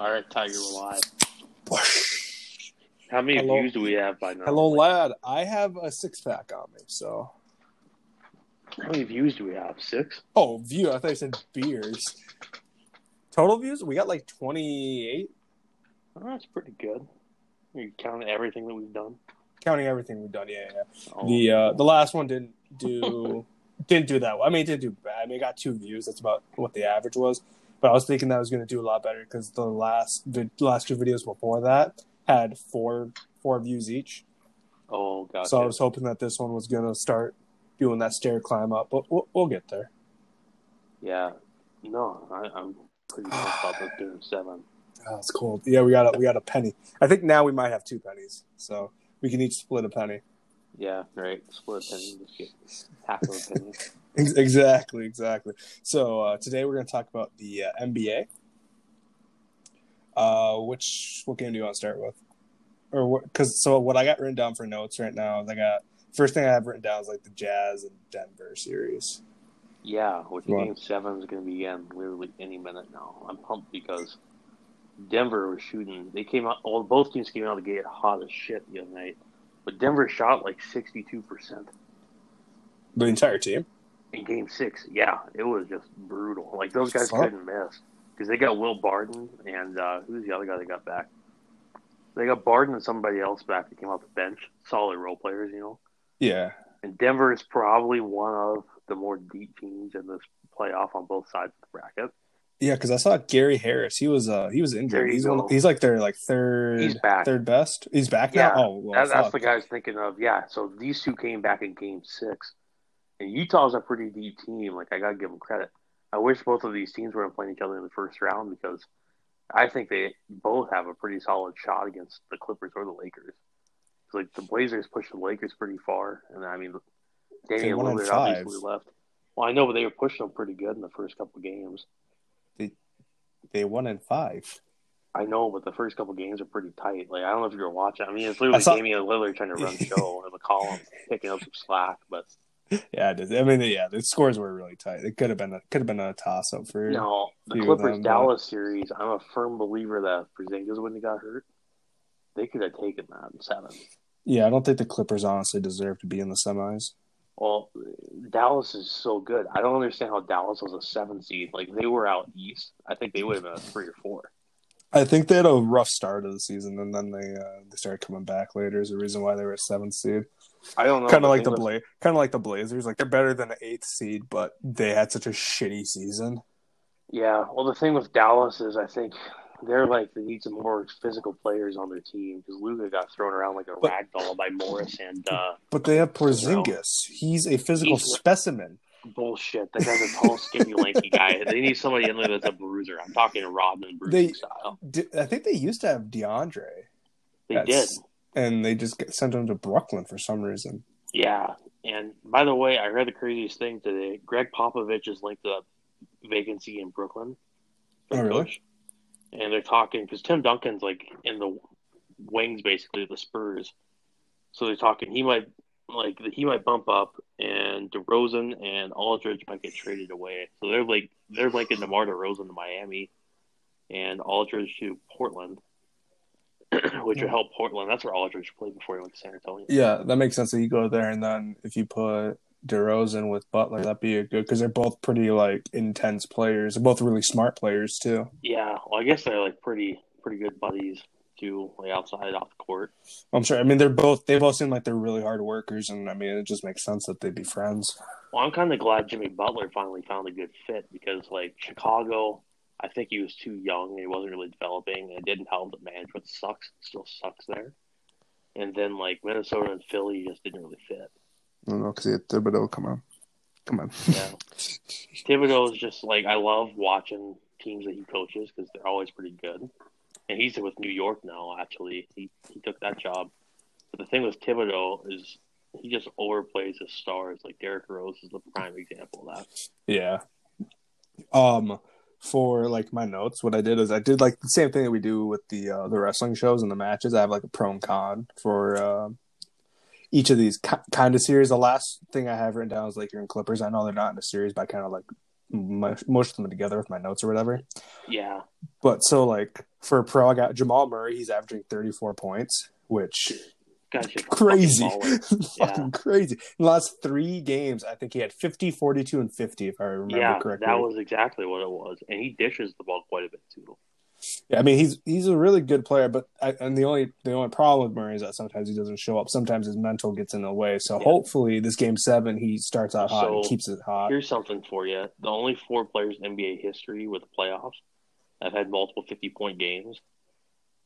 All right, Tiger, we're live. How many Hello. views do we have by now? Hello, lad. I have a six pack on me, so. How many views do we have? Six? Oh, view. I thought you said beers. Total views? We got like 28, Oh, that's pretty good. You count everything that we've done. counting everything we've done. Yeah, yeah. Oh, The uh, the last one didn't do didn't do that well. I mean, it didn't do bad. I mean, it got two views. That's about what the average was. But I was thinking that was going to do a lot better because the last the last two videos before that had four four views each. oh gotcha. So I was hoping that this one was going to start doing that stair climb up. But we'll, we'll get there. yeah. No, I, I'm pretty pumped about this doing seven. Oh, it's cold. Yeah, we got a we got a penny. I think now we might have two pennies, so we can each split a penny. Yeah, right. Split a penny. Just get half of a penny. Ex- Exactly, exactly. So uh, today we're going to talk about the uh, NBA. Uh, which what game do you want to start with? Or what? Because so what I got written down for notes right now is I got first thing I have written down is like the Jazz and Denver series. Yeah, which Go game seven is going to begin literally any minute now. I'm pumped because Denver was shooting. They came out. Well, both teams came out of the gate hot as shit the other night, but Denver shot like 62 percent The entire team. In Game Six. Yeah, it was just brutal. Like those guys Fuck. couldn't miss because they got Will Barton and uh, who's the other guy they got back? They got Barton and somebody else back that came off the bench. Solid role players, you know. Yeah, And Denver is probably one of the more deep teams in this playoff on both sides of the bracket. yeah. Because I saw Gary Harris. He was uh he was injured. He's one. He's like their like third. He's back. Third best. He's back Yeah, now. Oh well. That, that's the guy I was thinking of. Yeah, so these two came back in game six. And Utah's a pretty deep team. Like, I got to give them credit. I wish both of these teams were playing each other in the first round because I think they both have a pretty solid shot against the Clippers or the Lakers. Like, the Blazers pushed the Lakers pretty far. And, I mean, Damian Lillard obviously left. Well, I know, but they were pushing them pretty good in the first couple games. they they won in five. I know, but the first couple games are pretty tight. Like I don't know if you were watching. I mean, it's literally I saw- Damian Lillard trying to run the show and McCollum picking up some slack. But Yeah. I mean, yeah, the scores were really tight. It could have been a could have been a toss up for no, the Clippers them, Dallas series. I'm a firm believer that Porzingis wouldn't have got hurt, they could have taken that in seven. Yeah, I don't think the Clippers honestly deserve to be in the semis. Well, Dallas is so good. I don't understand how Dallas was a seven seed. Like they were out east. I think they would have been a three or four. I think they had a rough start of the season, and then they uh, they started coming back later. Is the reason why they were a seventh seed. I don't know. kind of like the Bla- kind of like the Blazers. Like they're better than an eighth seed, but they had such a shitty season. Yeah. Well, the thing with Dallas is, I think they're like they need some more physical players on their team because Luka got thrown around like a But- rag doll by Morris and uh, But they have Porzingis. He's a physical He's- specimen. bullshit. That guy's a tall, skinny, lanky guy. They need somebody in there that's a bruiser. I'm talking Rodman bruising They- style. D- I think they used to have DeAndre, They That's- did. And they just get, sent him to Brooklyn for some reason. Yeah. And by the way, I read the craziest thing today. Gregg Popovich is linked to a vacancy in Brooklyn. Oh, really? coach. And they're talking because Tim Duncan's like in the wings, basically the Spurs. So they're talking. He might like he might bump up, and DeRozan and Aldridge might get traded away. So they're like they're linking DeMar DeRozan to Miami, and Aldridge to Portland, which would help Portland. That's where Aldridge played before he went to San Antonio. Yeah, that makes sense. That you go there, and then if you put DeRozan with Butler, that'd be a good because they're both pretty like intense players. They're both really smart players too. Yeah, well, I guess they're like pretty pretty good buddies too, like outside off the court. I'm sure. I mean, they're both they both seem like they're really hard workers, and I mean, it just makes sense that they'd be friends. Well, I'm kind of glad Jimmy Butler finally found a good fit because, like, Chicago, I think he was too young and he wasn't really developing. It didn't help that management sucks, still sucks there. And then, like, Minnesota and Philly just didn't really fit. I don't know because he had Thibodeau. Come on, come on. Yeah. Thibodeau is just, like, I love watching teams that he coaches because they're always pretty good. And he's with New York now, actually. He, he took that job. But the thing with Thibodeau is he just overplays his stars. Like, Derrick Rose is the prime example of that. Yeah. Um, for like my notes, what I did is I did like the same thing that we do with the uh, the wrestling shows and the matches. I have like a pro and con for uh, each of these ki- kind of series. The last thing I have written down is Laker and Clippers. I know they're not in a series, but I kind of like mush, mush them together with my notes or whatever. Yeah. But so like for pro, I got Jamal Murray. He's averaging 34 points, which Gotcha. crazy, Fucking fucking Yeah. crazy. In the last three games, I think he had 50, 42, and 50, if I remember Yeah, correctly. that was exactly what it was, and he dishes the ball quite a bit too. Yeah, I mean he's he's a really good player, but I, and the only the only problem with Murray is that sometimes he doesn't show up. Sometimes his mental gets in the way. So Yeah. hopefully this game seven he starts out hot and keeps it hot. Here's something for you: the only four players in NBA history with the playoffs have had multiple 50 point games: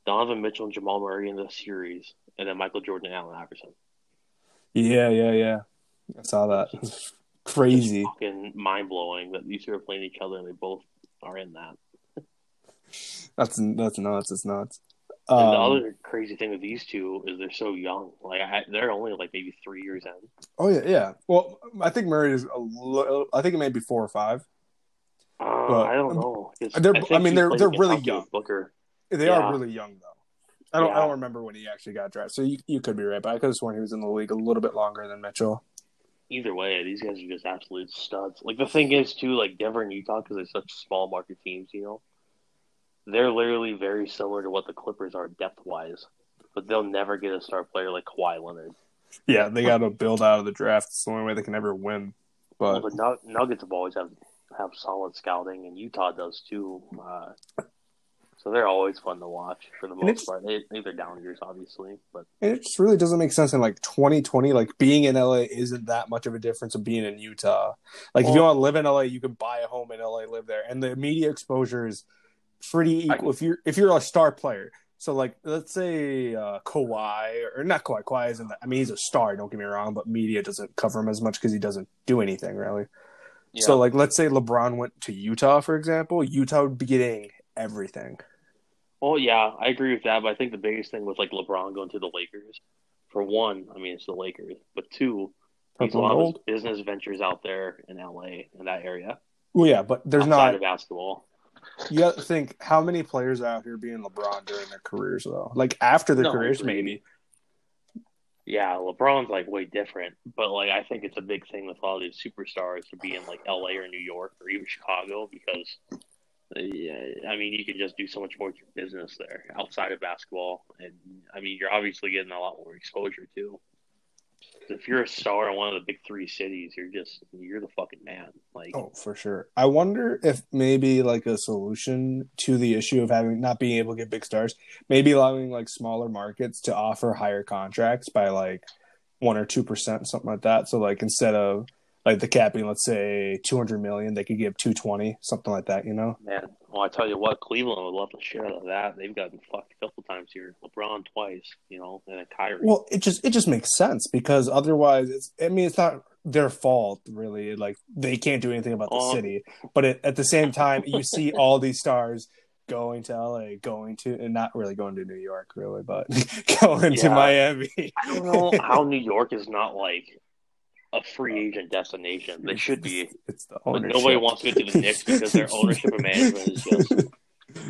Donovan Mitchell and Jamal Murray in the series, and then Michael Jordan and Allen Iverson. Yeah, yeah, yeah. I saw that. Crazy. It's fucking mind blowing that these two are playing each other and they both are in that. That's that's nuts. It's nuts. And the Um, other crazy thing with these two is they're so young. Like I, they're only like maybe three years in. oh yeah, yeah. Well, I think Murray is a little. I think it may be four or five. Uh, But- I don't know. They're- I mean, they're- they're really young. Booker. They Yeah. are really young though. I don't. I don't remember when he actually got drafted. So you you could be right, but I could have sworn he was in the league a little bit longer than Mitchell. Either way, these guys are just absolute studs. Like the thing is too, like Denver and Utah, because they're such small market teams, you know, they're literally very similar to what the Clippers are depth wise, but they'll never get a star player like Kawhi Leonard. Yeah, they got to build out of the draft. It's the only way they can ever win. Well, But the Nuggets have always have have solid scouting, and Utah does too. Uh, so they're always fun to watch for the And most part. They, they're down years, obviously, but it just really doesn't make sense in like 2020. Like being in LA isn't that much of a difference of being in Utah. Like if you want to live in LA, you can buy a home in LA, live there, and the media exposure is pretty I- equal. if you're if you're a star player, so like let's say uh, Kawhi or not Kawhi. Kawhi isn't. That, I mean, he's a star. Don't get me wrong, but media doesn't cover him as much because he doesn't do anything really. yeah. So like let's say LeBron went to Utah, for example, Utah would be getting everything. Well, yeah, I agree with that, but I think the biggest thing with like LeBron going to the Lakers, for one, I mean it's the Lakers, but two, he's a lot of business ventures out there in LA in that area. Well, yeah, but there's not basketball. You got to think how many players out here being LeBron during their careers, though. Like after their No, careers, maybe. Yeah, LeBron's like way different, but like I think it's a big thing with all these superstars to be in like LA or New York or even Chicago because yeah, I mean you can just do so much more business there outside of basketball, and I mean you're obviously getting a lot more exposure too. If you're a star in one of the big three cities, you're just you're the fucking man. Like Oh, for sure. I wonder if maybe like a solution to the issue of having not being able to get big stars, maybe allowing like smaller markets to offer higher contracts by like one or two percent, something like that. So like instead of like the capping, let's say two hundred million, they could give two twenty, something like that. You know? man, well I tell you what, Cleveland would love to share out of that. They've gotten fucked a couple times here. LeBron twice, you know, and then Kyrie. Well, it just it just makes sense because otherwise, it's I mean it's not their fault really. Like they can't do anything about the Um, city, but it, at the same time, you see all these stars going to LA, going to and not really going to New York really, but going to Miami. I don't know how New York is not like a free agent destination. They should be. It's the But ownership. nobody wants to go to the Knicks because their ownership and management is just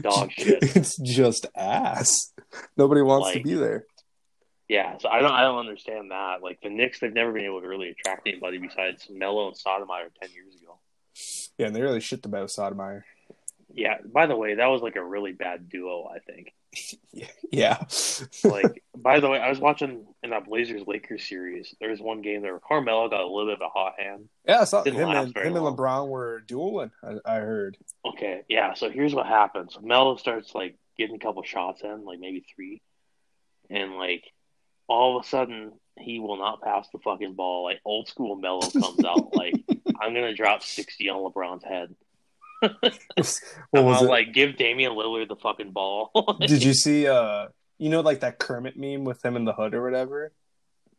dog shit. It's just ass. Nobody wants to be there. Yeah, so I don't I don't understand that. Like the Knicks, they've never been able to really attract anybody besides Melo and Stoudemire ten years ago. Yeah, and they really shit the bed with Stoudemire. Yeah. By the way, that was like a really bad duo. I think. Yeah. Like, by the way, I was watching in that Blazers Lakers series. There was one game there where Carmelo got a little bit of a hot hand. yeah, I saw Didn't him and him and. LeBron were dueling. I, I heard. Okay, yeah. So here's what happens: Melo starts like getting a couple shots in, like maybe three, and like all of a sudden he will not pass the fucking ball. Like old school Melo comes out, like I'm gonna drop sixty on LeBron's head. What was it? like, give Damian Lillard the fucking ball. Did you see uh you know like that Kermit meme with him in the hood or whatever?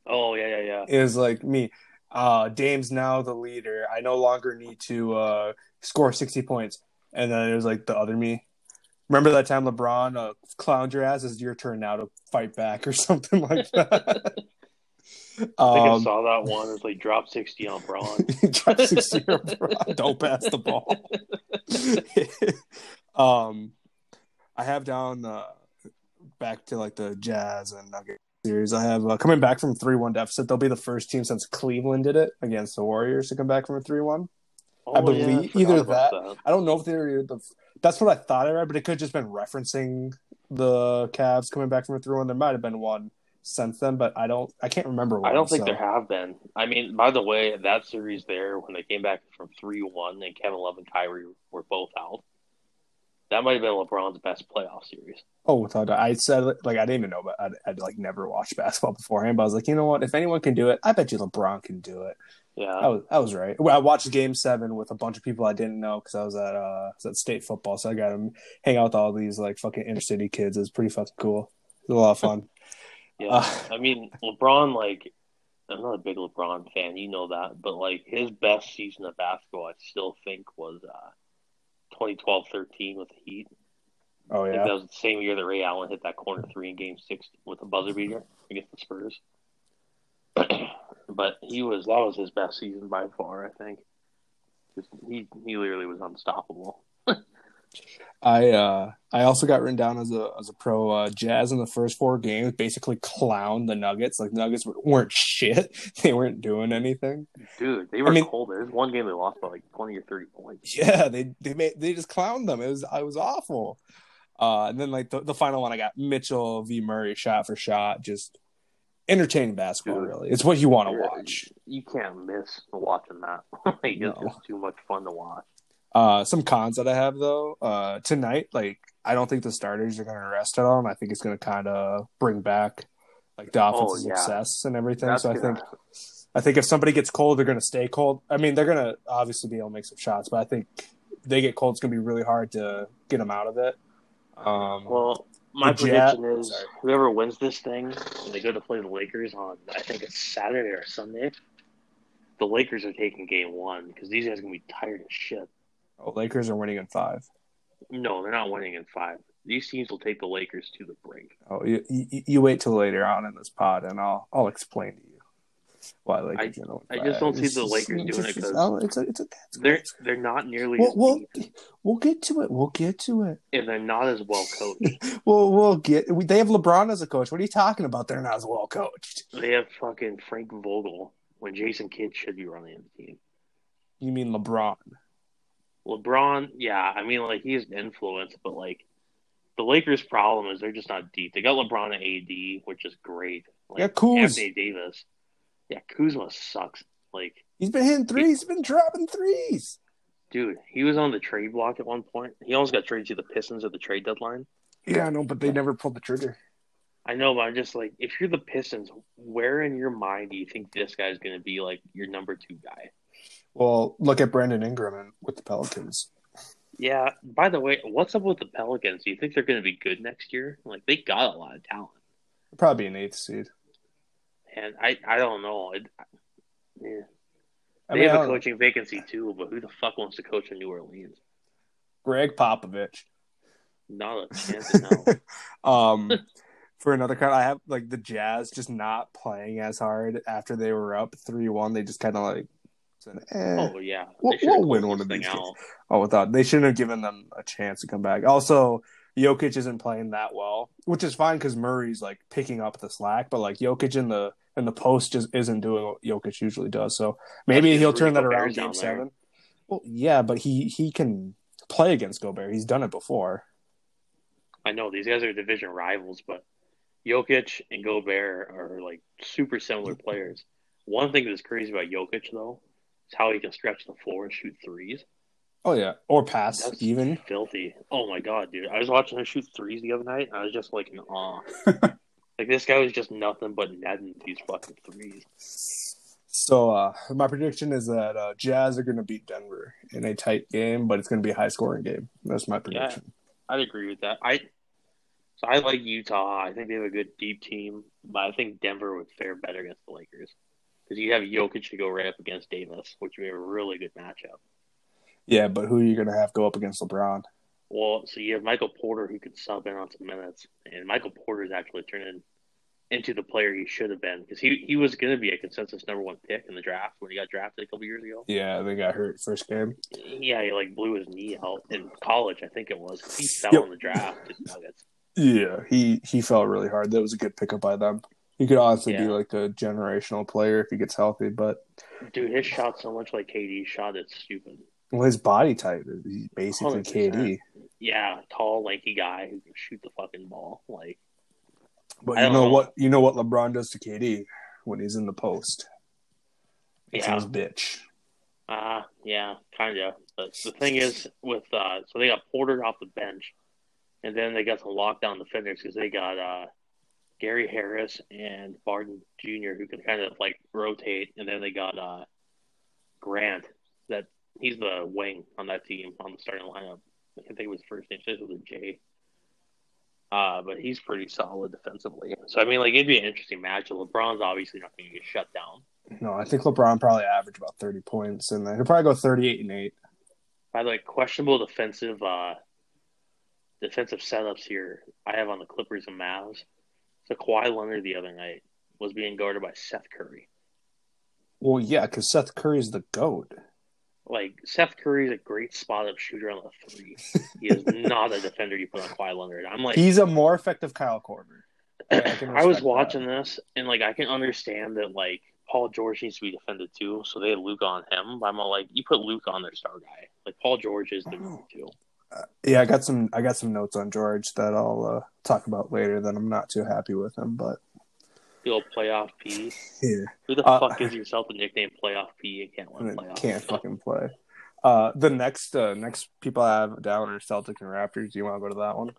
oh yeah, yeah, yeah. It was like me. Uh Dame's now the leader. I no longer need to uh score sixty points. And then it was like the other me. Remember that time LeBron uh, clowned your ass? It's your turn now to fight back or something like that. I think I um, saw that one. It's like drop sixty on Braun. drop 60 on LeBron. Don't pass the ball. um, I have down uh, back to like the Jazz and Nugget series. I have uh, coming back from three one deficit. They'll be the first team since Cleveland did it against the Warriors to come back from a three one. Oh I Oh, yeah, believe either about that, I don't know if they were the. That's what I thought I read, but it could have just been referencing the Cavs coming back from a three one. There might have been one since then, but I don't. I can't remember. One, I don't think so. there have been. I mean, by the way, that series there when they came back from three one and Kevin Love and Kyrie were both out. That might have been LeBron's best playoff series. Oh, without. I said like I didn't even know, but I'd, I'd like never watched basketball beforehand. But I was like, you know what? If anyone can do it, I bet you LeBron can do it. Yeah, I was I was right. Well, I watched Game Seven with a bunch of people I didn't know because I was at uh was at state football, so I got to hang out with all these like fucking inner city kids. It was pretty fucking cool. It was a lot of fun. Yeah. Uh, I mean, LeBron. Like, I'm not a big LeBron fan, you know that, but like his best season of basketball, I still think was uh, 2012-13 with the Heat. oh yeah, that was the same year that Ray Allen hit that corner three in Game Six with a buzzer beater against the Spurs. but he was that was his best season by far. I think he he literally was unstoppable. I uh I also got written down as a as a pro. Uh, Jazz in the first four games basically clowned the Nuggets. Like the Nuggets weren't shit. They weren't doing anything. Dude, they were mean- cold. There's one game they lost by like twenty or thirty points. Yeah, they they made they just clowned them. It was I was awful. Uh, and then like the, the final one, I got Mitchell v Murray shot for shot, just entertaining basketball. Dude. Really, it's what you want to watch. You can't miss watching that. like it's just too much fun to watch. Uh, some cons that I have though, uh, tonight, like I don't think the starters are going to rest at all, and I think it's going to kind of bring back like the offensive Oh, yeah. success and everything. That's so I think I think if somebody gets cold, they're going to stay cold. I mean, they're going to obviously be able to make some shots, but I think they get cold. It's going to be really hard to get them out of it. Um, Well, my prediction is sorry. whoever wins this thing, when they go to play the Lakers on, I think it's Saturday or Sunday. The Lakers are taking Game One because these guys are gonna be tired as shit. Oh, Lakers are winning in five. No, they're not winning in five. These teams will take the Lakers to the brink. Oh, you, you, you wait till later on in this pod, and I'll I'll explain to you why Lakers. are gonna I just don't see It's the Lakers it's doing it oh, it's a, it's a, it's They're they're not nearly We'll, as we'll, we'll get to it. We'll get to it. and they're not as well coached. We'll we'll get. We, they have LeBron as a coach. What are you talking about? They're not as well coached. they have fucking Frank Vogel when Jason Kidd should be running the team. You mean LeBron? LeBron, yeah, I mean like he's an influence, but like the Lakers' problem is they're just not deep. They got LeBron and AD, which is great. Like, Yeah, Kuz. Anthony Davis. Yeah, Kuzma sucks. Like, He's been hitting threes. He's been dropping threes. dude, he was on the trade block at one point. He almost got traded to the Pistons at the trade deadline. Yeah, I know, but they never pulled the trigger. I know, but I'm just like, if you're the Pistons, where in your mind do you think this guy's going to be like your number two guy? Well, look at Brandon Ingram with the Pelicans. Yeah. By the way, what's up with the Pelicans? Do you think they're going to be good next year? Like they got a lot of talent, Probably an eighth seed. and I I don't know. It, yeah. I They mean, have a coaching vacancy too, but who the fuck wants to coach in New Orleans? Gregg Popovich. Not a chance hell. Um, for another card, I have like the Jazz just not playing as hard after they were up three one. They just kind of like said, eh. Oh yeah, We'll- we'll win one of these out. games. Oh, without they shouldn't have given them a chance to come back. Also, Jokic isn't playing that well, which is fine because Murray's like picking up the slack. But like Jokic in the in the post just isn't doing what Jokic usually does. So maybe he'll just turn that Rudy around game there. seven. Well, yeah, but he he can play against Gobert. He's done it before. I know these guys are division rivals, but Jokic and Gobert are like super similar players. One thing that's crazy about Jokic though is how he can stretch the floor and shoot threes. Oh yeah, or pass That's even. filthy. Oh my god, dude! I was watching him shoot threes the other night. And I was just like in awe. like this guy was just nothing but netting these fucking threes. So uh, my prediction is that uh, Jazz are going to beat Denver in a tight game, but it's going to be a high scoring game. That's my prediction. I'd agree with that. I so I like Utah. I think they have a good deep team, but I think Denver would fare better against the Lakers because you have Jokic to go right up against Davis, which would be a really good matchup. Yeah, but who are you going to have go up against LeBron? Well, so you have Michael Porter who could sub in on some minutes, and Michael Porter's actually turning into the player he should have been because he he was going to be a consensus number one pick in the draft when he got drafted a couple years ago. Yeah, they got hurt first game. Yeah, he like blew his knee out in college, I think it was. He fell Yep. in the draft Nuggets. Yeah, he he felt really hard. That was a good pickup by them. He could honestly be like a generational player if he gets healthy. But Dude, his shot so much like KD's shot, it's stupid. Well, his body type is basically 100%. KD. Yeah, tall, lanky guy who can shoot the fucking ball. Like, But I you know, know. what? You know what LeBron does to KD when he's in the post. It's yeah, his bitch. uh, yeah, kind of. But the thing is, with uh, so they got Porter off the bench, and then they got some lockdown defenders because they got uh, Gary Harris and Barton Jr. who can kind of like rotate, and then they got uh, Grant. That he's the wing on that team on the starting lineup. I can't think of his first name. Starts with a J. Uh, but he's pretty solid defensively. So I mean, like it'd be an interesting match. LeBron's obviously not going to get shut down. No, I think LeBron probably averaged about thirty points, and then he'll probably go thirty-eight and eight. By the way, questionable defensive uh, defensive setups here I have on the Clippers and Mavs. So Kawhi Leonard the other night was being guarded by Seth Curry. Well, yeah, because Seth Curry's the goat. Like Seth Curry is a great spot up shooter on the three. He is not a defender you put on Kawhi Leonard. I'm like, He's a more effective Kyle Korver. I I was watching this and like I can understand that like Paul George needs to be defended too, so they had Luke on him. But I'm all like, you put Luke on their star guy. Like Paul George is the number two. Yeah, I got some. I got some notes on George that I'll uh, talk about later. That I'm not too happy with him, but The old playoff P. yeah, Who the Uh, fuck gives yourself the nickname playoff P and can't win playoffs? can't fucking play. Uh, the next uh, next people I have down are Celtics and Raptors. Do you want to go to that one?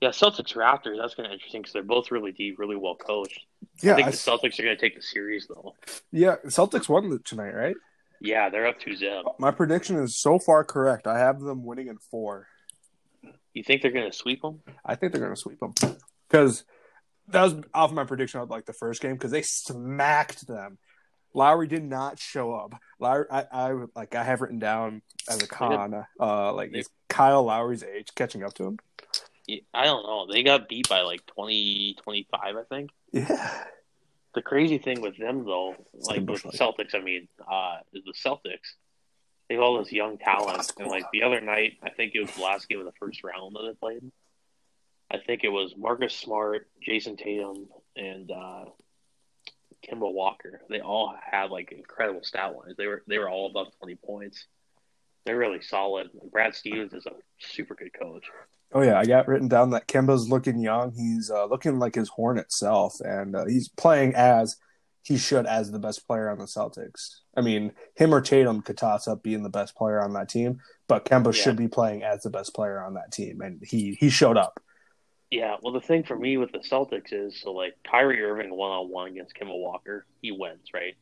Yeah, Celtics Raptors. That's kind of interesting because they're both really deep, really well coached. Yeah, I think I- the Celtics are going to take the series though. yeah. Celtics won tonight, right? Yeah, they're up two zip. My prediction is so far correct. I have them winning in four. You think they're going to sweep them? I think they're going to sweep them because that was off my prediction of like the first game because they smacked them. Lowry did not show up. Lowry, I, I like I have written down as a con, uh, like is Kyle Lowry's age catching up to him? I don't know. They got beat by like 20, 25, I think. Yeah, The crazy thing with them though, like with League. Celtics, I mean, uh, is the Celtics. They have all this young talent, and like the other night, I think it was the last game of the first round that they played. I think it was Marcus Smart, Jayson Tatum, and uh, Kemba Walker. They all had like incredible stat lines. They were they were all above twenty points. They're really solid. And Brad Stevens is a super good coach. Oh yeah, I got written down that Kemba's looking young. He's uh, looking like his Hornet self, and uh, he's playing as he should as the best player on the Celtics. I mean, him or Tatum could toss up being the best player on that team, but Kemba Yeah. should be playing as the best player on that team, and he he showed up. Yeah, well, the thing for me with the Celtics is so like Kyrie Irving one on one against Kemba Walker, he wins, right?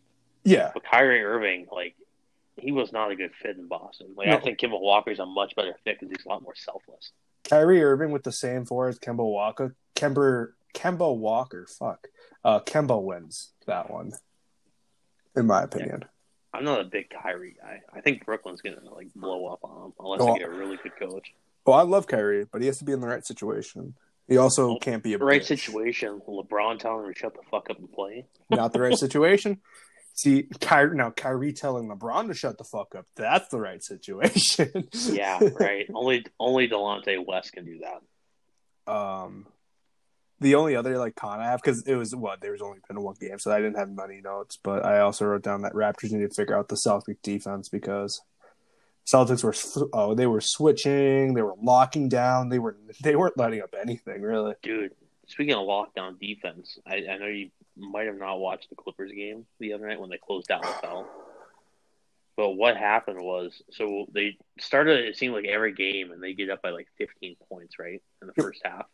Yeah, But Kyrie Irving, like, he was not a good fit in Boston. Like, I No. think Kemba Walker's a much better fit because he's a lot more selfless. Kyrie Irving with the same four as Kemba Walker. Kemba Kemba Walker, fuck. Uh, Kemba wins that one, in my opinion. I'm not a big Kyrie guy. I think Brooklyn's gonna like blow up on him unless Oh. they get a really good coach. Well, I love Kyrie, but he has to be in the right situation. He also Oh, can't be a The right bitch. situation. LeBron telling him to shut the fuck up and play. not the right situation. See, Kyrie, now Kyrie telling LeBron to shut the fuck up. That's the right situation. Yeah, right. only only Delonte West can do that. um, the only other like con I have because it was what there was only been one game, so I didn't have money notes. But I also wrote down that Raptors need to figure out the Celtics defense because Celtics were oh they were switching, they were locking down, they were they weren't letting up anything really. Dude, speaking of lockdown defense, I, I know you might have not watched the Clippers game the other night when they closed down the out. But what happened was, so they started. It seemed like every game, and they get up by like 15 points, right, in the first half.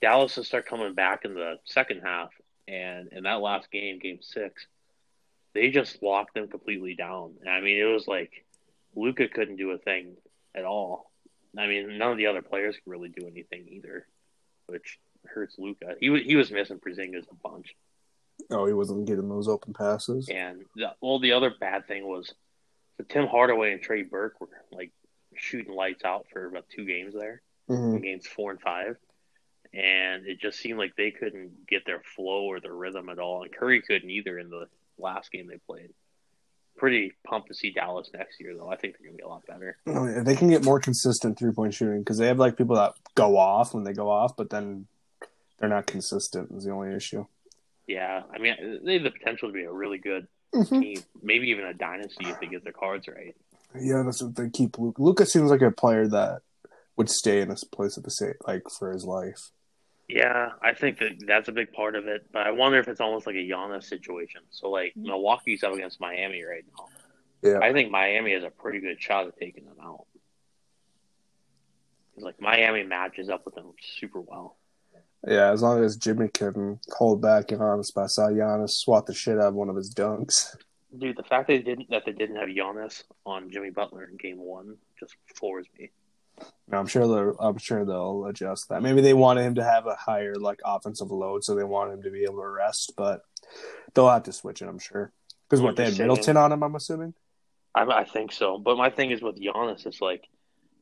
Dallas will start coming back in the second half, and in that last game, Game Six, they just locked them completely down. And I mean, it was like Luka couldn't do a thing at all. I mean, none of the other players could really do anything either, which hurts Luka. He was he was missing Porzingis a bunch, Oh, he wasn't getting those open passes. and the, well, the other bad thing was the Tim Hardaway and Trey Burke were like shooting lights out for about two games there, Mhm. games four and five, and it just seemed like they couldn't get their flow or their rhythm at all, and Curry couldn't either in the last game they played. Pretty pumped to see Dallas next year, though. I think they're gonna be a lot better. Oh, yeah, they can get more consistent three point shooting because they have like people that go off when they go off, but then they're not consistent. Is the only issue. Yeah, I mean, they have the potential to be a really good Mm-hmm. team, maybe even a dynasty if they get their cards right. Yeah, that's what they keep Luka. Luka seems like a player that would stay in this place at the same like for his life. Yeah, I think that that's a big part of it. But I wonder if it's almost like a Giannis situation. So like Milwaukee's up against Miami right now. Yeah. I think Miami has a pretty good shot at taking them out. like Miami matches up with them super well. Yeah, as long as Jimmy can hold back Giannis, but I saw Giannis swat the shit out of one of his dunks. Dude, the fact that they didn't that they didn't have Giannis on Jimmy Butler in Game One just floors me. I'm sure they'll. I'm sure they'll adjust that. Maybe they wanted him to have a higher like offensive load, so they want him to be able to rest. But they'll have to switch it. I'm sure. Because what they had saying. Middleton on him, I'm assuming. I, I think so. But my thing is with Giannis, it's like,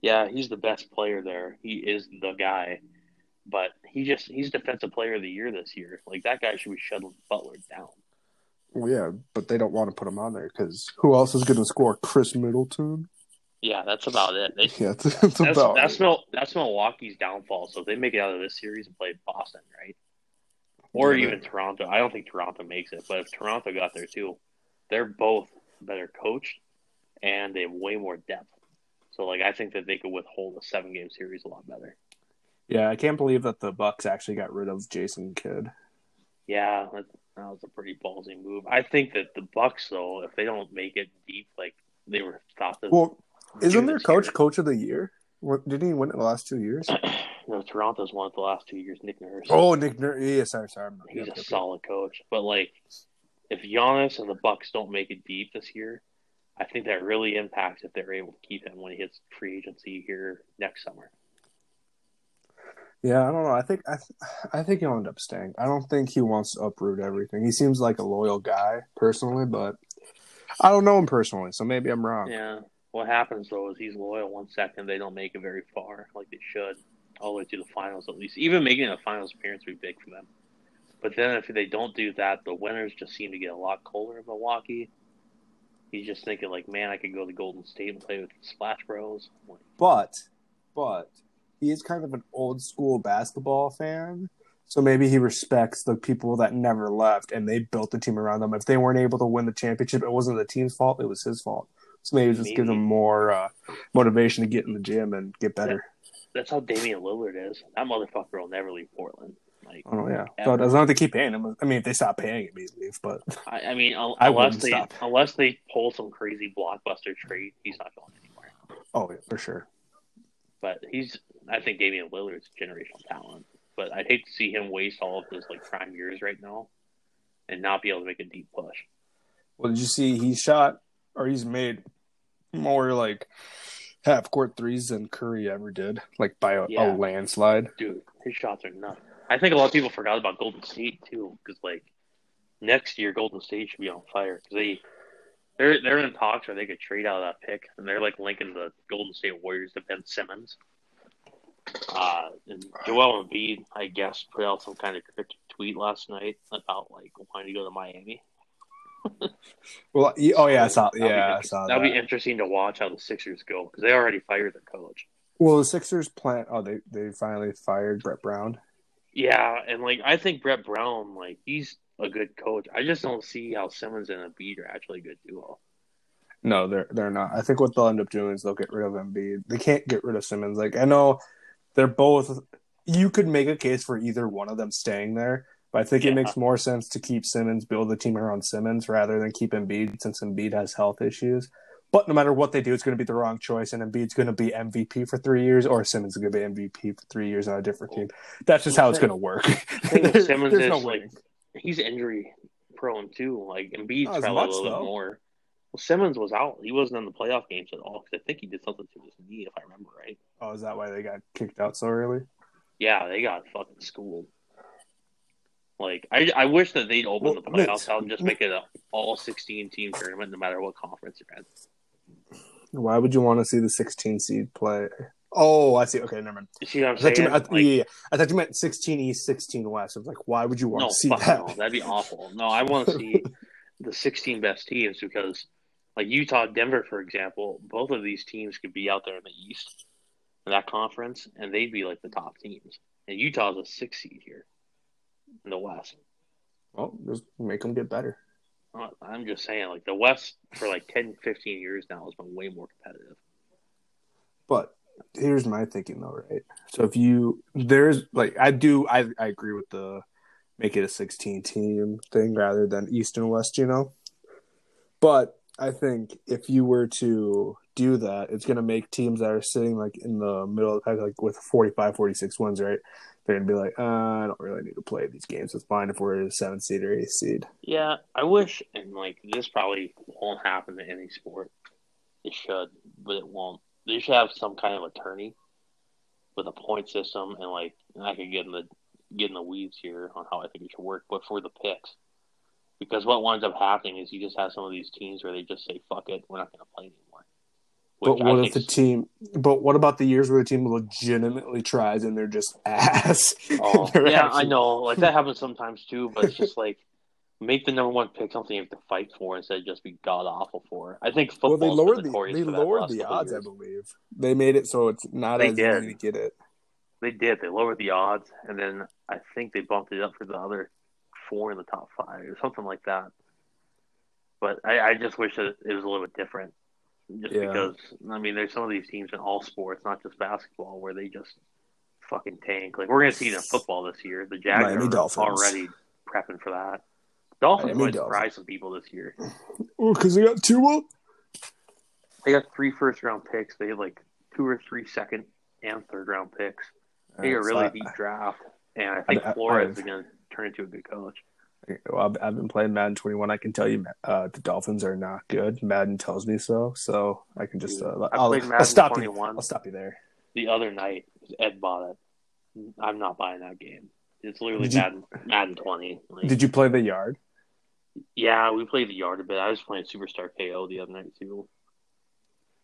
yeah, he's the best player there. He is the guy. But he just he's defensive player of the year this year. Like that guy should be shutting Butler down. Well, yeah, but they don't want to put him on there because who else is going to score? Khris Middleton. Yeah, that's about it. They, Yeah, it's, it's that's about. that's, Mil, that's Milwaukee's downfall. So if they make it out of this series and play Boston, right? Or Yeah. even Toronto. I don't think Toronto makes it, but if Toronto got there too, they're both better coached and they have way more depth. So like I think that they could withhold a seven game series a lot better. Yeah, I can't believe that the Bucks actually got rid of Jason Kidd. Yeah, that, that was a pretty ballsy move. I think that the Bucks though, if they don't make it deep, like they were thought to Well, isn't their coach year. coach of the year? Didn't he win it the last two years? no, Toronto's won it the last two years. Nick Nurse. Oh, Nick Nurse. Yeah, sorry, sorry. I'm- He's a yep, yep. solid coach. But like, if Giannis and the Bucks don't make it deep this year, I think that really impacts if they're able to keep him when he hits free agency here next summer. Yeah, I don't know. I think I, th- I think he'll end up staying. I don't think he wants to uproot everything. He seems like a loyal guy personally, but I don't know him personally, so maybe I'm wrong. Yeah. What happens though is he's loyal one second, they don't make it very far like they should, all the way to the finals at least. Even making a finals appearance would be big for them. But then if they don't do that, the winners just seem to get a lot colder in Milwaukee. He's just thinking like, man, I could go to Golden State and play with the Splash Bros. Like, But but he is kind of an old school basketball fan. So maybe he respects the people that never left and they built the team around them. If they weren't able to win the championship, it wasn't the team's fault, it was his fault. So maybe it just gives Maybe. him more uh, motivation to get in the gym and get better. That's how Damian Lillard is. That motherfucker will never leave Portland. Like, Oh yeah, Ever. but as long as they keep paying him, I mean, if they stop paying him, he'd leave. But I, I mean, un- I unless they stop. unless they pull some crazy blockbuster trade, he's not going anywhere. oh yeah, for sure. But he's, I think Damian Lillard's generational talent. But I'd hate to see him waste all of his like prime years right now, and not be able to make a deep push. Well, did you see he shot or he's made more like half court threes than Curry ever did, like by a, Yeah. a landslide. Dude, his shots are nuts. I think a lot of people forgot about Golden State too, because like next year Golden State should be on fire because they they're they're in talks where they could trade out of that pick, and they're like linking the Golden State Warriors to Ben Simmons. Uh, and Joel Embiid, I guess, put out some kind of cryptic tweet last night about like wanting to go to Miami. Well, oh yeah, I saw. That'd be Yeah, I saw That'd that. be interesting to watch how the Sixers go because they already fired their coach. Well, the Sixers plan. Oh, they they finally fired Brett Brown. Yeah, and like I think Brett Brown, like he's a good coach. I just don't see how Simmons and Embiid are actually a good duo. No, they're they're not. I think what they'll end up doing is they'll get rid of Embiid. They can't get rid of Simmons. Like I know they're both. You could make a case for either one of them staying there, but I think Yeah. it makes more sense to keep Simmons, build the team around Simmons, rather than keep Embiid since Embiid has health issues. But no matter what they do, it's going to be the wrong choice, and Embiid's going to be MVP for three years, or Simmons is going to be MVP for three years on a different team. That's just how it's going to work. There- Simmons is, no like. He's injury prone too. Like Embiid's Not probably much, a little though. bit more. Well, Simmons was out. He wasn't in the playoff games at all because I think he did something to his knee, if I remember right. Oh, is that why they got kicked out so early? Yeah, they got fucking schooled. Like I, I wish that they'd open Well, the playoffs out and just make it an all sixteen team tournament, no matter what conference you're in. Why would you want to see the 16 seed play? Oh, I see. Okay, never mind. You see what I'm I thought, you saying? meant, I, Like, yeah, I thought you meant 16 East, 16 West. I was like, why would you want no, to see that? no, that'd be awful. No, I want to see the 16 best teams because, like Utah, Denver, for example, both of these teams could be out there in the East, that conference, and they'd be like the top teams. And Utah's a six seed here in the West. Well, just make them get better. I'm just saying, like the West for like 10, 15 years now has been way more competitive. But here's my thinking though, right? So if you there's like I do I I agree with the make it a 16 team thing rather than East and West, you know. But I think if you were to do that, it's going to make teams that are sitting like in the middle of the pack, like with 45, 46 wins, right? They're going to be like, uh, I don't really need to play these games. It's fine if we're a seven seed or eight seed. Yeah, I wish, and like this probably won't happen in any sport. It should, but it won't. They should have some kind of attorney with a point system, and like and I could get in the get in the weeds here on how I think it should work. But for the picks, because what winds up happening is you just have some of these teams where they just say, "Fuck it, we're not going to play anymore." But what if the team? But what about the years where the team legitimately tries and they're just ass? Oh, They're yeah, actually- I know. Like that happens sometimes too, but it's just like make the number one pick something you have to fight for instead of just be god awful for. I think Well, football. they lowered the they lowered the odds, I believe. They made it so it's not They as did. easy to get it. They did. They lowered the odds, and then I think they bumped it up for the other four in the top five or something like that. But I, I just wish that it was a little bit different, just Yeah. because I mean, there's some of these teams in all sports, not just basketball, where they just fucking tank. Like we're gonna see it in football this year. The Jags Miami are Dolphins. already prepping for that. Dolphins Miami might Dolphins. surprise some people this year. Oh, because they got Tua. They got three first round picks. They had like two or three second and third round picks. They uh, got a really deep draft, and I think I- I- Flores I've- is going to turn into a good coach. Well, I've, I've been playing Madden 21. I can tell you, uh, the Dolphins are not good. Madden tells me so, so I can just. Uh, I I'll, I'll Madden stop you. I'll stop you there. the other night. Ed bought it. I'm not buying that game. It's literally Did you- Madden, Madden 20. Like, Did you play the yard? yeah, we played the yard a bit. I was playing Superstar KO the other night too.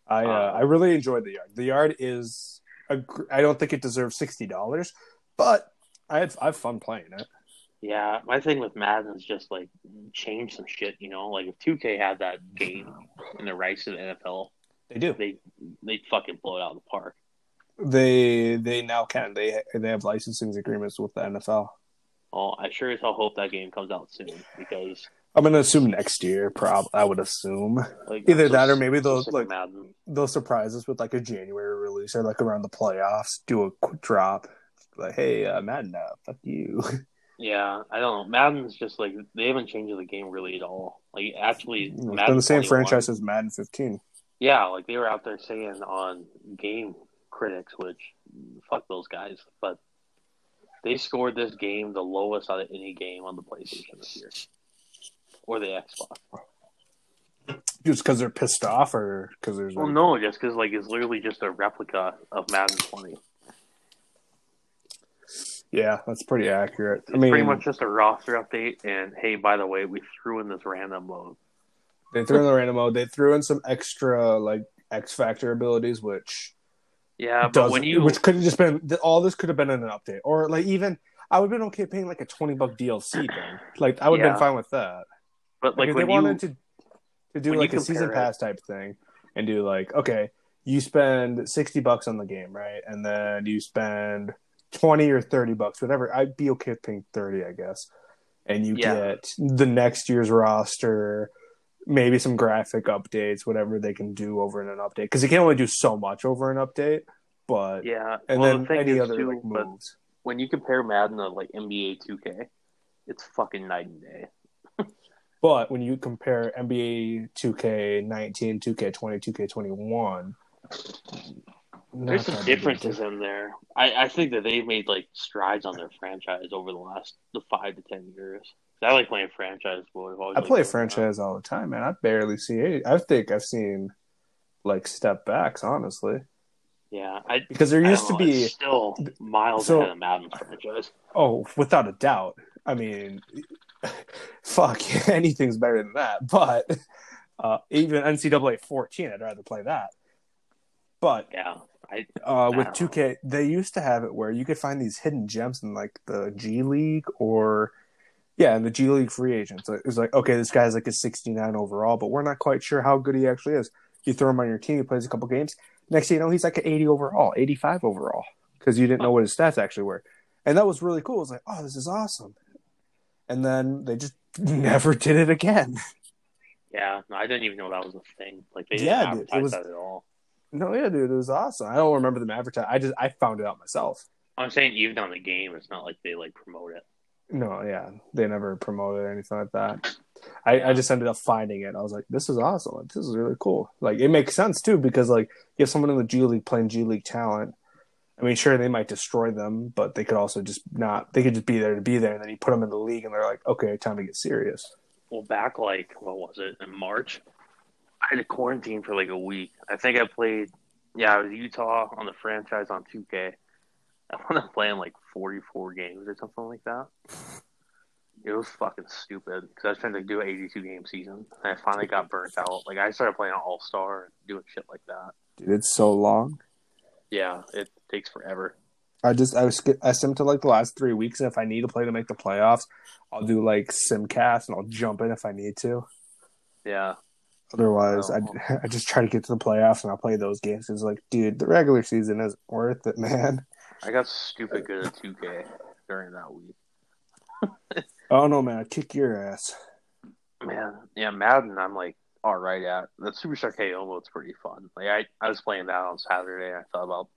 I uh, Uh, I really enjoyed the yard. The yard is. A, I don't think it deserves sixty dollars, but I had I have fun playing it. Yeah, my thing with Madden is just like change some shit. You know, like if 2K had that game in the rights to the NFL, They do. they they fucking blow it out of the park. They they now can. They they have licensing agreements with the NFL. Oh, I sure as hell hope that game comes out soon because I'm gonna assume next year. Prob I would assume like Either so that or maybe so those, sick of like- Madden. they'll surprise us with like a January release or like around the playoffs. Do a quick drop, like hey, uh, Madden, uh, fuck you. Yeah, I don't know. Madden's just like they haven't changed the game really at all. Like actually, It's Madden been the same 21 franchise as Madden 15. Yeah, like they were out there saying on Game Critics, which fuck those guys, but they scored this game the lowest out of any game on the PlayStation this year, or the Xbox. Just because they're pissed off, or because there's Well, like, no, just because like it's literally just a replica of Madden 20. Yeah, that's pretty accurate. It's I mean, pretty much just a roster update, and hey, by the way, we threw in this random mode. they threw in the random mode. They threw in some extra like X Factor abilities, which Yeah, but when you which could have just been all this could have been in an update, or like even I would have been okay paying like a twenty buck DLC thing. Like I would have Yeah. been fine with that. but Like, like they you wanted to to do like a season it- pass type thing and do like okay, you spend sixty bucks on the game, right, and then you spend twenty or thirty bucks, whatever. I'd be okay with paying thirty, I guess, and you Yeah. get the next year's roster. Maybe some graphic updates, whatever they can do over in an update, because you can only do so much over an update. But yeah, and well, then the thing any is, other too, like moves. when you compare Madden to like NBA 2K, it's fucking night and day. But when you compare NBA 2K19, 2K20, 2K21, There's some differences in there. I, I think that they've made like strides on their franchise over the last the five to ten years. I like playing franchise, always I play franchise all the time, man. I barely see it. I think I've seen like step backs, honestly, Yeah, I because there used to be it's still miles So- ahead of Madden's franchise. oh, without a doubt. I mean, fuck, anything's better than that. But uh, even NCAA 14, I'd rather play that. But Yeah, I uh, with I 2K, they used to have it where you could find these hidden gems in like the G League or yeah, in the G League free agents. So was like okay, this guy's like a 69 overall, but we're not quite sure how good he actually is. You throw him on your team, he plays a couple games. Next thing you know, he's like an 80 overall, 85 overall because you didn't know what his stats actually were, and that was really cool. It was like, oh, this is awesome. And then they just never did it again. Yeah, no, I didn't even know that was a thing. Like they didn't Yeah, dude, it was- that at all. No, yeah, dude, it was awesome. I don't remember them advertising. I just I found it out myself. I'm saying even on the game, it's not like they like promote it. No, yeah, they never promoted or anything like that. I, I just ended up finding it. I was like, this is awesome. Like, this is really cool. Like, it makes sense too because like you have someone in the G League playing G League talent. I mean, sure, they might destroy them, but they could also just not. They could just be there to be there, and then you put them in the league, and they're like, okay, time to get serious. Well, back like what was it in March? I had to quarantine for like a week. I think I played. Yeah, I was Utah on the franchise on 2K. I wound up playing like 44 games or something like that. It was fucking stupid because I was trying to do an 82 game season, and I finally got burnt out. Like I started playing All Star and doing shit like that. Dude, it's so long. Yeah, it takes forever. I just I was I sim to like the last three weeks, and if I need to play to make the playoffs, I'll do like simcast and I'll jump in if I need to. Yeah, Otherwise, Oh. I I just try to get to the playoffs and I'll play those games. It's like, dude, the regular season isn't worth it, man. I got stupid good at 2K during that week. Oh no, man, I kick your ass. Man, yeah, Madden. I'm like all right at the Superstar KO mode's pretty fun. Like I, I was playing that on Saturday. I thought about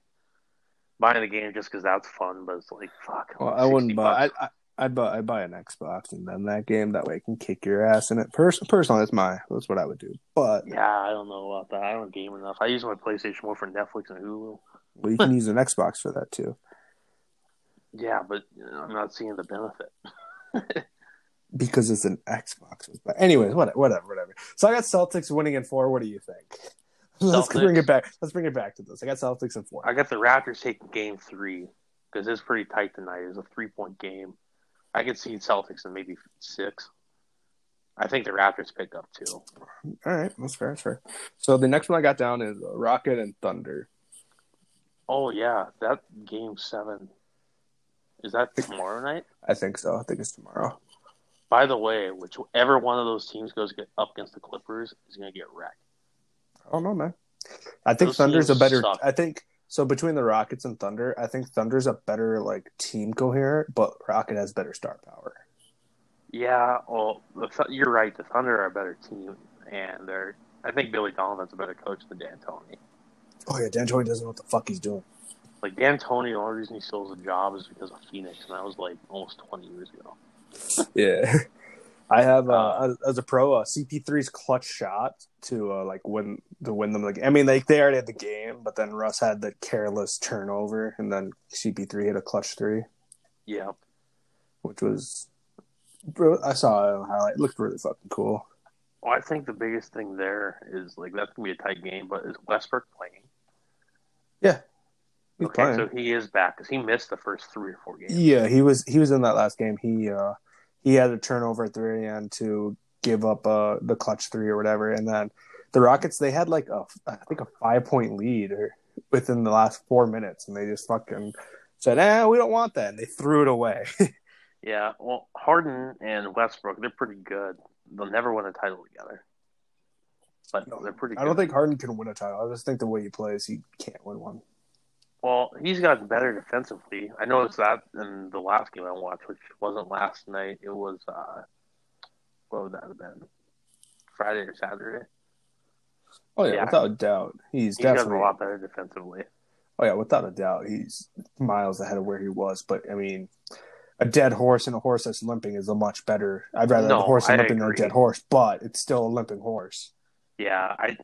buying the game just because that's fun, but it's like fuck. Well, like I wouldn't buy. bucks. I, I buy. I'd buy an Xbox and then that game. That way, I can kick your ass in it. Pers- personally, that's my. That's what I would do. But Yeah, I don't know about that. I don't game enough. I use my PlayStation more for Netflix and Hulu. well, you can use an Xbox for that too, Yeah, but you know, I'm not seeing the benefit. because it's an Xbox. But anyways, what, whatever, whatever. So I got Celtics winning in four. What do you think? Let's Celtics. bring it back. Let's bring it back to this. I got Celtics in four. I got the Raptors taking Game Three because it's pretty tight tonight. It's a three point game. I could see Celtics in maybe six. I think the Raptors pick up too. All right, that's fair. That's fair. So the next one I got down is Rocket and Thunder. Oh yeah, that game seven. Is that tomorrow night? I think so. I think it's tomorrow. By the way, whichever one of those teams goes get up against the Clippers is going to get wrecked. I don't know, man. I think Those Thunder's a better. suck. I think so. Between the Rockets and Thunder, I think Thunder's a better like team coherent, but Rocket has better star power. Yeah, well, the, you're right. The Thunder are a better team, and they're. I think Billy Donovan's a better coach than D'Antoni. Oh yeah, D'Antoni doesn't know what the fuck he's doing. Like D'Antoni, the only reason he still has a job is because of Phoenix, and that was like almost 20 years ago. Yeah, I have uh, Uh, as, a pro uh, CP3's clutch shot to uh, like win to win them Like. I mean, like they already had the game, but then Russ had the careless turnover, and then CP3 hit a clutch three, Yeah, which was. I saw a highlight. It looked really fucking cool. well, I think the biggest thing there is like that's gonna be a tight game, but is Westbrook playing? Yeah. He's okay, playing. so he is back because he missed the first three or four games. Yeah, he was he was in that last game. He uh he had a turnover at the very end to give up uh the clutch three or whatever, and then the Rockets they had like a I think a five point lead or within the last four minutes, and they just fucking said, "Ah, we don't want that," and they threw it away. Yeah, well, Harden and Westbrook, they're pretty good. They'll never win a title together, but No, they're pretty. Good. I don't think Harden can win a title. I just think the way he plays, he can't win one. Well, he's gotten better defensively. I noticed that in the last game I watched, which wasn't last night. It was uh, what would that have been? Friday or Saturday. Oh yeah, Yeah. without a doubt, he's, He's gotten definitely. a lot better defensively. Oh yeah, without a doubt, he's miles ahead of where he was. But I mean, a dead horse and a horse that's limping is a much better. I'd rather have a horse limping than a dead horse, but it's still a limping horse. Yeah, I,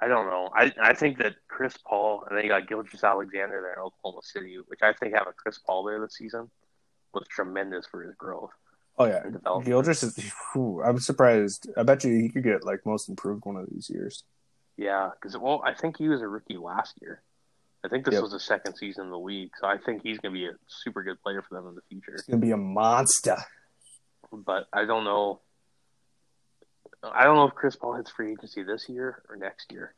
I don't know. I I think that Chris Paul and then you got Gilgeous-Alexander there in Oklahoma City, which I think having Chris Paul there this season was tremendous for his growth. Oh yeah. Gildress is. whew, I'm surprised. I bet you he could get like most improved one of these years. Yeah, because well, I think he was a rookie last year. I think this Yep. was the second season of the league, so I think he's going to be a super good player for them in the future. He's gonna be a monster. But I don't know. I don't know if Chris Paul hits free agency this year or next year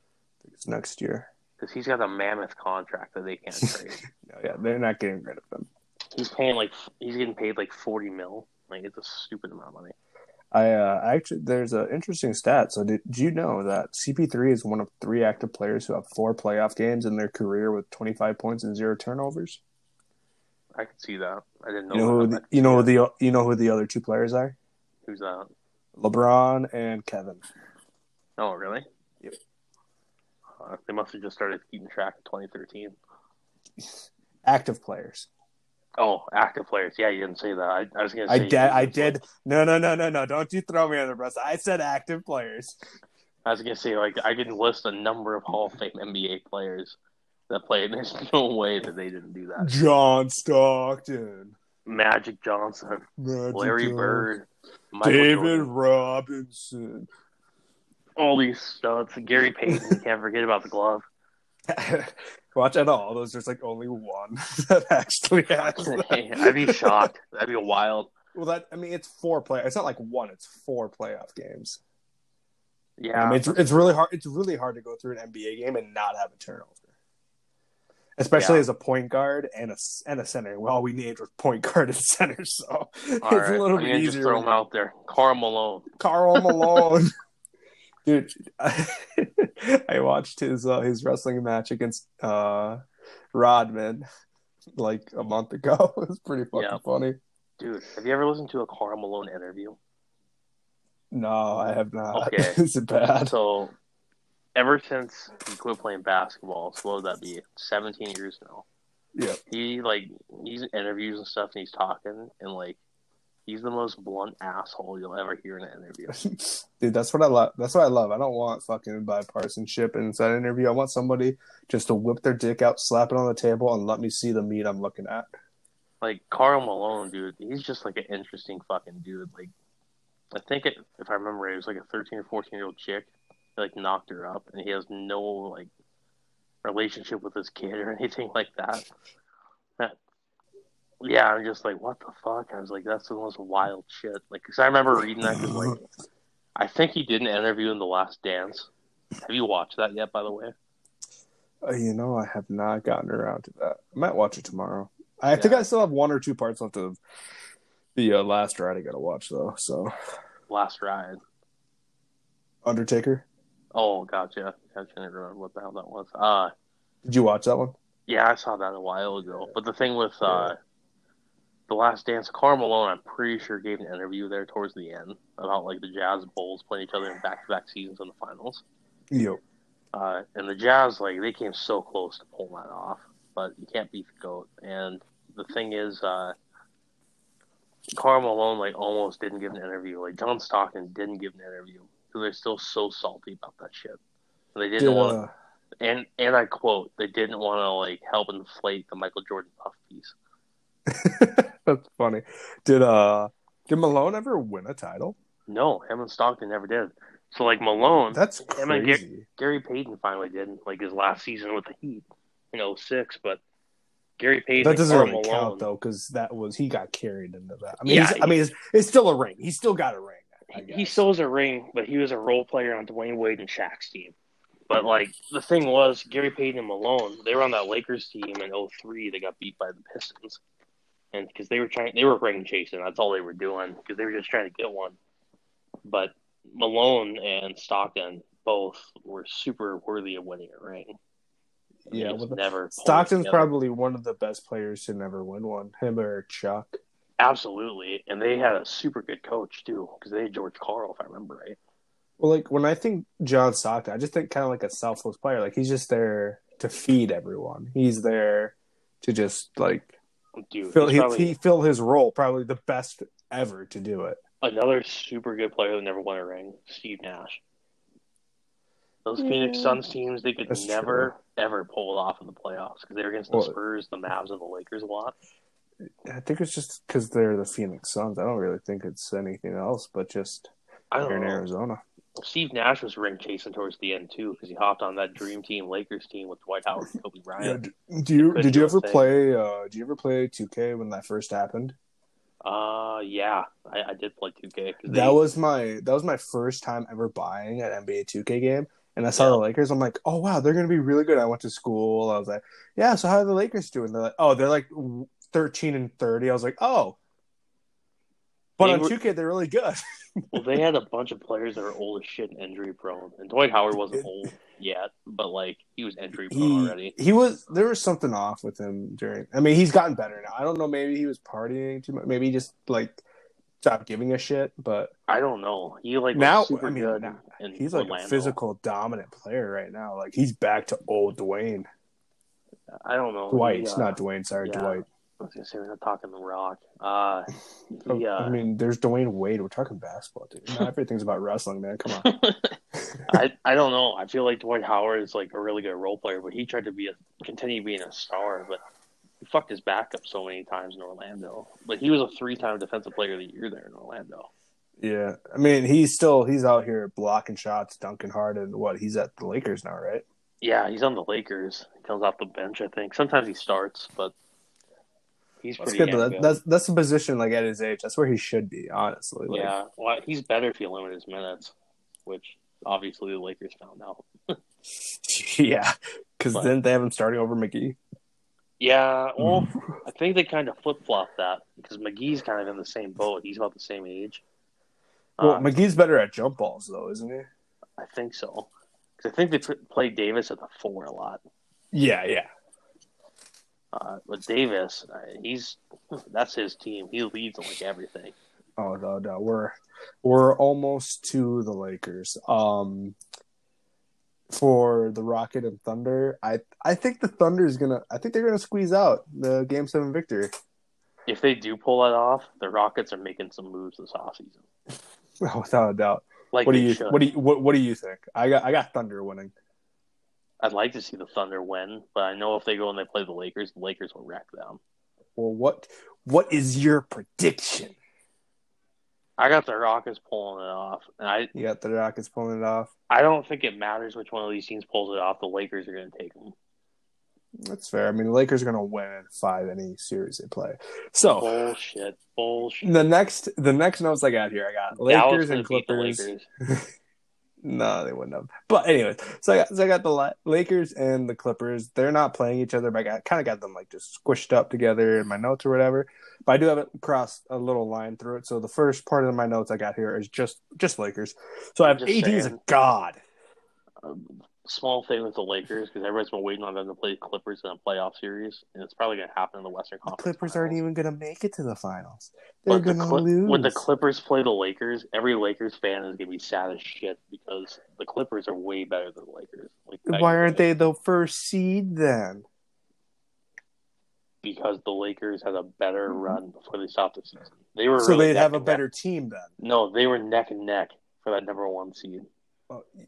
It's next year. because he's got a mammoth contract that they can't trade. No, yeah, they're not getting rid of him. he's paying like he's getting paid like forty mil. Like it's a stupid amount of money. I uh, actually there's an interesting stat. So did, did you know that CP3 is one of three active players who have four playoff games in their career with 25 points and zero turnovers? I could see that. I didn't know. You know who the, you know who the you know who the other two players are? who's that? LeBron and Kevin. Oh, really? Yep. Uh, they must have just started keeping track of 2013. Active players. Oh, active players. Yeah, you didn't say that. I, I was gonna. I say did. I did. No, no, no, no, no. Don't you throw me under the bus. I said active players. I was gonna say like I can list a number of Hall of Fame NBA players that played. There's no way that they didn't do that. John Stockton, Magic Johnson, Magic Larry Johnson, Bird, Michael David Jordan, Robinson. all these studs. Gary Payton. you can't forget about the glove. Watch out! All those. There's like only one that actually has. that. I'd be shocked. That'd be wild. Well, that I mean, it's four play. It's not like one. It's four playoff games. Yeah, I mean, it's it's really hard. It's really hard to go through an NBA game and not have a turnover, especially Yeah. as a point guard and a and a center. Well, all we need was point guard and center, so all it's right. a little I'm bit gonna just throw them out there. Karl Malone. Karl Malone, dude. I, I watched his uh, his wrestling match against uh, Rodman like a month ago. It was pretty fucking Yeah. funny. Dude, have you ever listened to a Karl Malone interview? No, I have not. Okay. Is it bad? So, ever since he quit playing basketball, so what would that be? 17 years now. Yeah. He, like, he's in interviews and stuff, and he's talking, and, like, he's the most blunt asshole you'll ever hear in an interview. Dude, that's what I love. That's what I love. I don't want fucking bipartisanship inside an interview. I want somebody just to whip their dick out, slap it on the table, and let me see the meat I'm looking at. Like, Karl Malone, dude, he's just, like, an interesting fucking dude. Like, I think, it, if I remember right, it was, like, a 13 or 14 year old chick. Like, knocked her up, and he has no, like, relationship with his kid or anything like that. That, yeah, I'm just like, what the fuck? I was like, that's the most wild shit. Like, cause I remember reading that because, like, I think he did an interview in The Last Dance. Have you watched that yet, by the way? Uh, you know, I have not gotten around to that. I might watch it tomorrow. I think I still have one or two parts left of the uh, last ride I got to watch though. So, Last Ride. Undertaker. Oh, gotcha. I can't remember what the hell that was. Uh, Did you watch that one? yeah, I saw that a while ago. But the thing with uh, The Last Dance, Karl Malone, I'm pretty sure gave an interview there towards the end about like the Jazz Bulls playing each other in back-to-back seasons in the finals. Yep. Uh, and the Jazz, like, they came so close to pulling that off, but you can't beat the GOAT. And the thing is, uh, Karl Malone, like, almost didn't give an interview. Like, John Stockton didn't give an interview they're still so salty about that shit. They didn't Did, want uh, and, and I quote, they didn't want to, like, help inflate the Michael Jordan puff piece. that's funny. Did uh did Malone ever win a title? No, him and Stockton never did. So, like, Malone, That's Him and Gar- crazy. Gary Payton finally did, like, his last season with the Heat in 06, but Gary Payton That doesn't really Malone, count though, because that was he got carried into that. I mean, Yeah, I mean, it's, it's still a ring. He still got a ring. I he still was a ring, but he was a role player on Dwyane Wade and Shaq's team. But like the thing was, Gary Payton and Malone, they were on that Lakers team in 03 They got beat by the Pistons, and because they were trying, they were ring chasing. That's all they were doing because they were just trying to get one. But Malone and Stockton both were super worthy of winning a ring. Yeah. just well, never. Stockton's probably one of the best players to never win one. Him or Chuck. Absolutely, and they had a super good coach too because they had George Karl, if I remember right. Well, like when I think John Stockton, I just think kind of like a selfless player. Like he's just there to feed everyone. He's there to just like Dude, fill he, probably- he fill his role. Probably the best ever to do it. Another super good player that never won a ring, Steve Nash. Those Phoenix Yeah. Suns teams, they could That's never, ever pull it off in the playoffs because they were against the Well- Spurs, the Mavs, and the Lakers a lot. I think it's just because they're the Phoenix Suns. I don't really think it's anything else, but just I don't in know. Arizona. Steve Nash was ring chasing towards the end too because he hopped on that dream team Lakers team with Dwight Howard and Kobe Bryant. d- do you did you ever play? Uh, did you ever play 2K when that first happened? Uh, yeah, I, I did play 2K. 'cause That was my that was my first time ever buying an NBA 2K game, and I saw Yeah. the Lakers. I'm like, oh wow, they're gonna be really good. I went to school. I was like, yeah. So how are the Lakers doing? They're like, oh, they're like 13 and 30. I was like, oh, but They on were- 2K they're really good. well, they had a bunch of players that were old as shit and injury prone, and Dwight Howard wasn't old yet, but like he was injury prone he already. he was there was something off with him during. I mean, he's gotten better now. I don't know. Maybe he was partying too much. Maybe he just like stop giving a shit. But I don't know. He like now, super I mean, good now, he's like a physical dominant player right now. Like he's back to old Dwayne. I don't know. Dwight, He, uh, not Dwayne. Sorry, yeah. Dwight. I was gonna say we're not talking the Rock. Uh, he, uh, I mean, there's Dwyane Wade. We're talking basketball, dude. Not everything's about wrestling, man. Come on. I I don't know. I feel like Dwight Howard is like a really good role player, but he tried to be a continue being a star, but he fucked his back up so many times in Orlando. But he was a three time defensive player of the year there in Orlando. Yeah, I mean, he's still he's out here blocking shots, dunking hard, and what? He's at the Lakers now, right? Yeah, he's on the Lakers. He comes off the bench, I think. Sometimes he starts, but he's That's good. That, that's that's the position like at his age. That's where he should be, honestly. Like, yeah, well, he's better if you limit his minutes, which obviously the Lakers found out. yeah, because then they have him starting over McGee. Yeah, well, Mm-hmm. I think they kind of flip flop that because McGee's kind of in the same boat. He's about the same age. Well, Um, McGee's better at jump balls, though, isn't he? I think so. Because I think they play Davis at the four a lot. Yeah, yeah. Uh, but Davis, uh, he's that's his team. He leads on like everything. Oh no, no, we're we're almost to the Lakers. Um, for the Rocket and Thunder, I I think the Thunder is gonna. I think they're gonna squeeze out the Game Seven victory. If they do pull that off, the Rockets are making some moves this offseason. Without a doubt. Like what do you should. what do you what, what do you think? I got I got Thunder winning. I'd like to see the Thunder win, but I know if they go and they play the Lakers, the Lakers will wreck them. Well, what what is your prediction? I got the Rockets pulling it off, and I You got the Rockets pulling it off. I don't think it matters which one of these teams pulls it off. The Lakers are going to take them. That's fair. I mean, the Lakers are gonna win five any series they play. So Bullshit, bullshit. the next the next notes I got here, I got Lakers and Clippers. Lakers. No, they wouldn't have. But anyways, so I got so I got the Lakers and the Clippers. They're not playing each other, but I got, kind of got them like just squished up together in my notes or whatever. But I do have it crossed a little line through it. So the first part of my notes I got here is just just Lakers. So I have AD as a god. Um, small thing with the Lakers because everybody's been waiting on them to play the Clippers in a playoff series, and it's probably going to happen in the Western The Conference. Clippers Finals. aren't even going to make it to the finals. They're the going to Cli- lose. when the Clippers play the Lakers, every Lakers fan is going to be sad as shit because the Clippers are way better than the Lakers. Like, Why aren't they the first seed then? Because the Lakers had a better mm-hmm. run before they stopped the season. They were So really they'd have a and better neck. team then. No, they were neck and neck for that number one seed.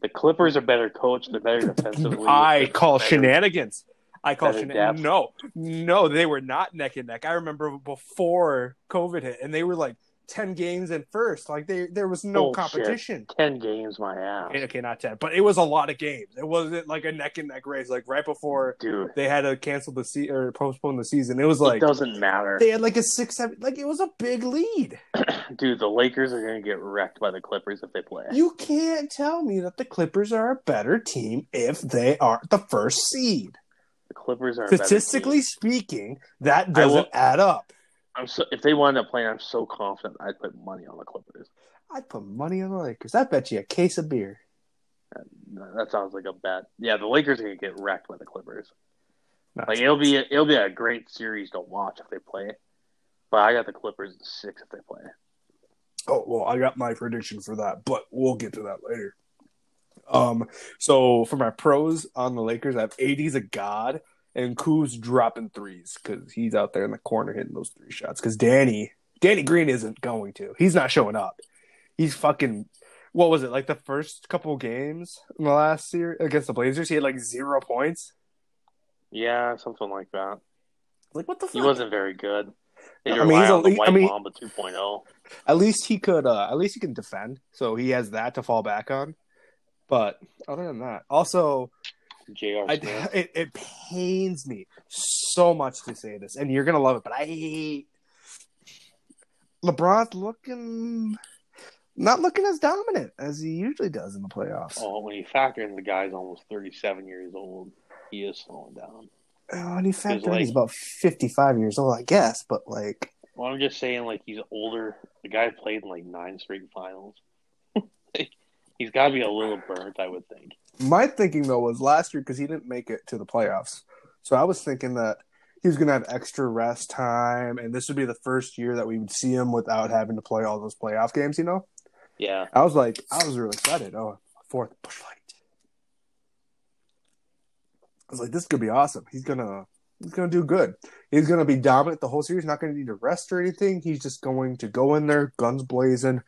The Clippers are better coached. They're better defensively. I call better- shenanigans. I call shenanigans. No, no, they were not neck and neck. I remember before COVID hit, and they were like ten games in first. Like they, there was no Bullshit. competition. Ten games, my ass, Okay, okay, not ten, but it was a lot of games. It wasn't like a neck and neck race. Like right before dude. they had to cancel the se- or postpone the season, it was like, it doesn't matter, they had like a six, seven. Like it was a big lead. dude. The Lakers are going to get wrecked by the Clippers if they play. You can't tell me that the Clippers are a better team if they are the first seed. the Clippers are a better Statistically speaking, that doesn't will- add up. I'm so if they wind up playing, I'm so confident I'd put money on the Clippers. I'd put money on the Lakers. I bet you a case of beer. That sounds like a bet. Yeah, the Lakers are going to get wrecked by the Clippers. No, Like it'll be it'll be a great series to watch if they play. But I got the Clippers in six if they play. oh well, I got my prediction for that, but we'll get to that later. Um, so for my pros on the Lakers, I have AD's a god and Kuz dropping threes because he's out there in the corner hitting those three shots. Because Danny, Danny Green isn't going to. He's not showing up. He's fucking. What was it like the first couple games in the last series against the Blazers? He had like zero points. Yeah, something like that. Like what the He wasn't very good. They I mean, he's a on the le- White I mean- Mamba 2.0. At least he could. uh At least he can defend, so he has that to fall back on. But other than that, also, J.R. I, it, it pains me so much to say this, and you're gonna love it, but I hate LeBron's looking not looking as dominant as he usually does in the playoffs. Oh, when you factor in the guy's almost 37 years old, he is slowing down. Oh, and he factored in he's about 55 years old, I guess, but like, Well, I'm just saying, like he's older. The guy played in like nine straight finals. he's got to be a little burnt, I would think. My thinking though was last year because he didn't make it to the playoffs. So I was thinking that he was gonna have extra rest time, and this would be the first year that we would see him without having to play all those playoff games. You know, Yeah. I was like, I was really excited. Oh, fourth push light. I was like, this could be awesome. He's gonna he's gonna do good. He's gonna be dominant the whole series. Not gonna need to rest or anything. He's just going to go in there, guns blazing,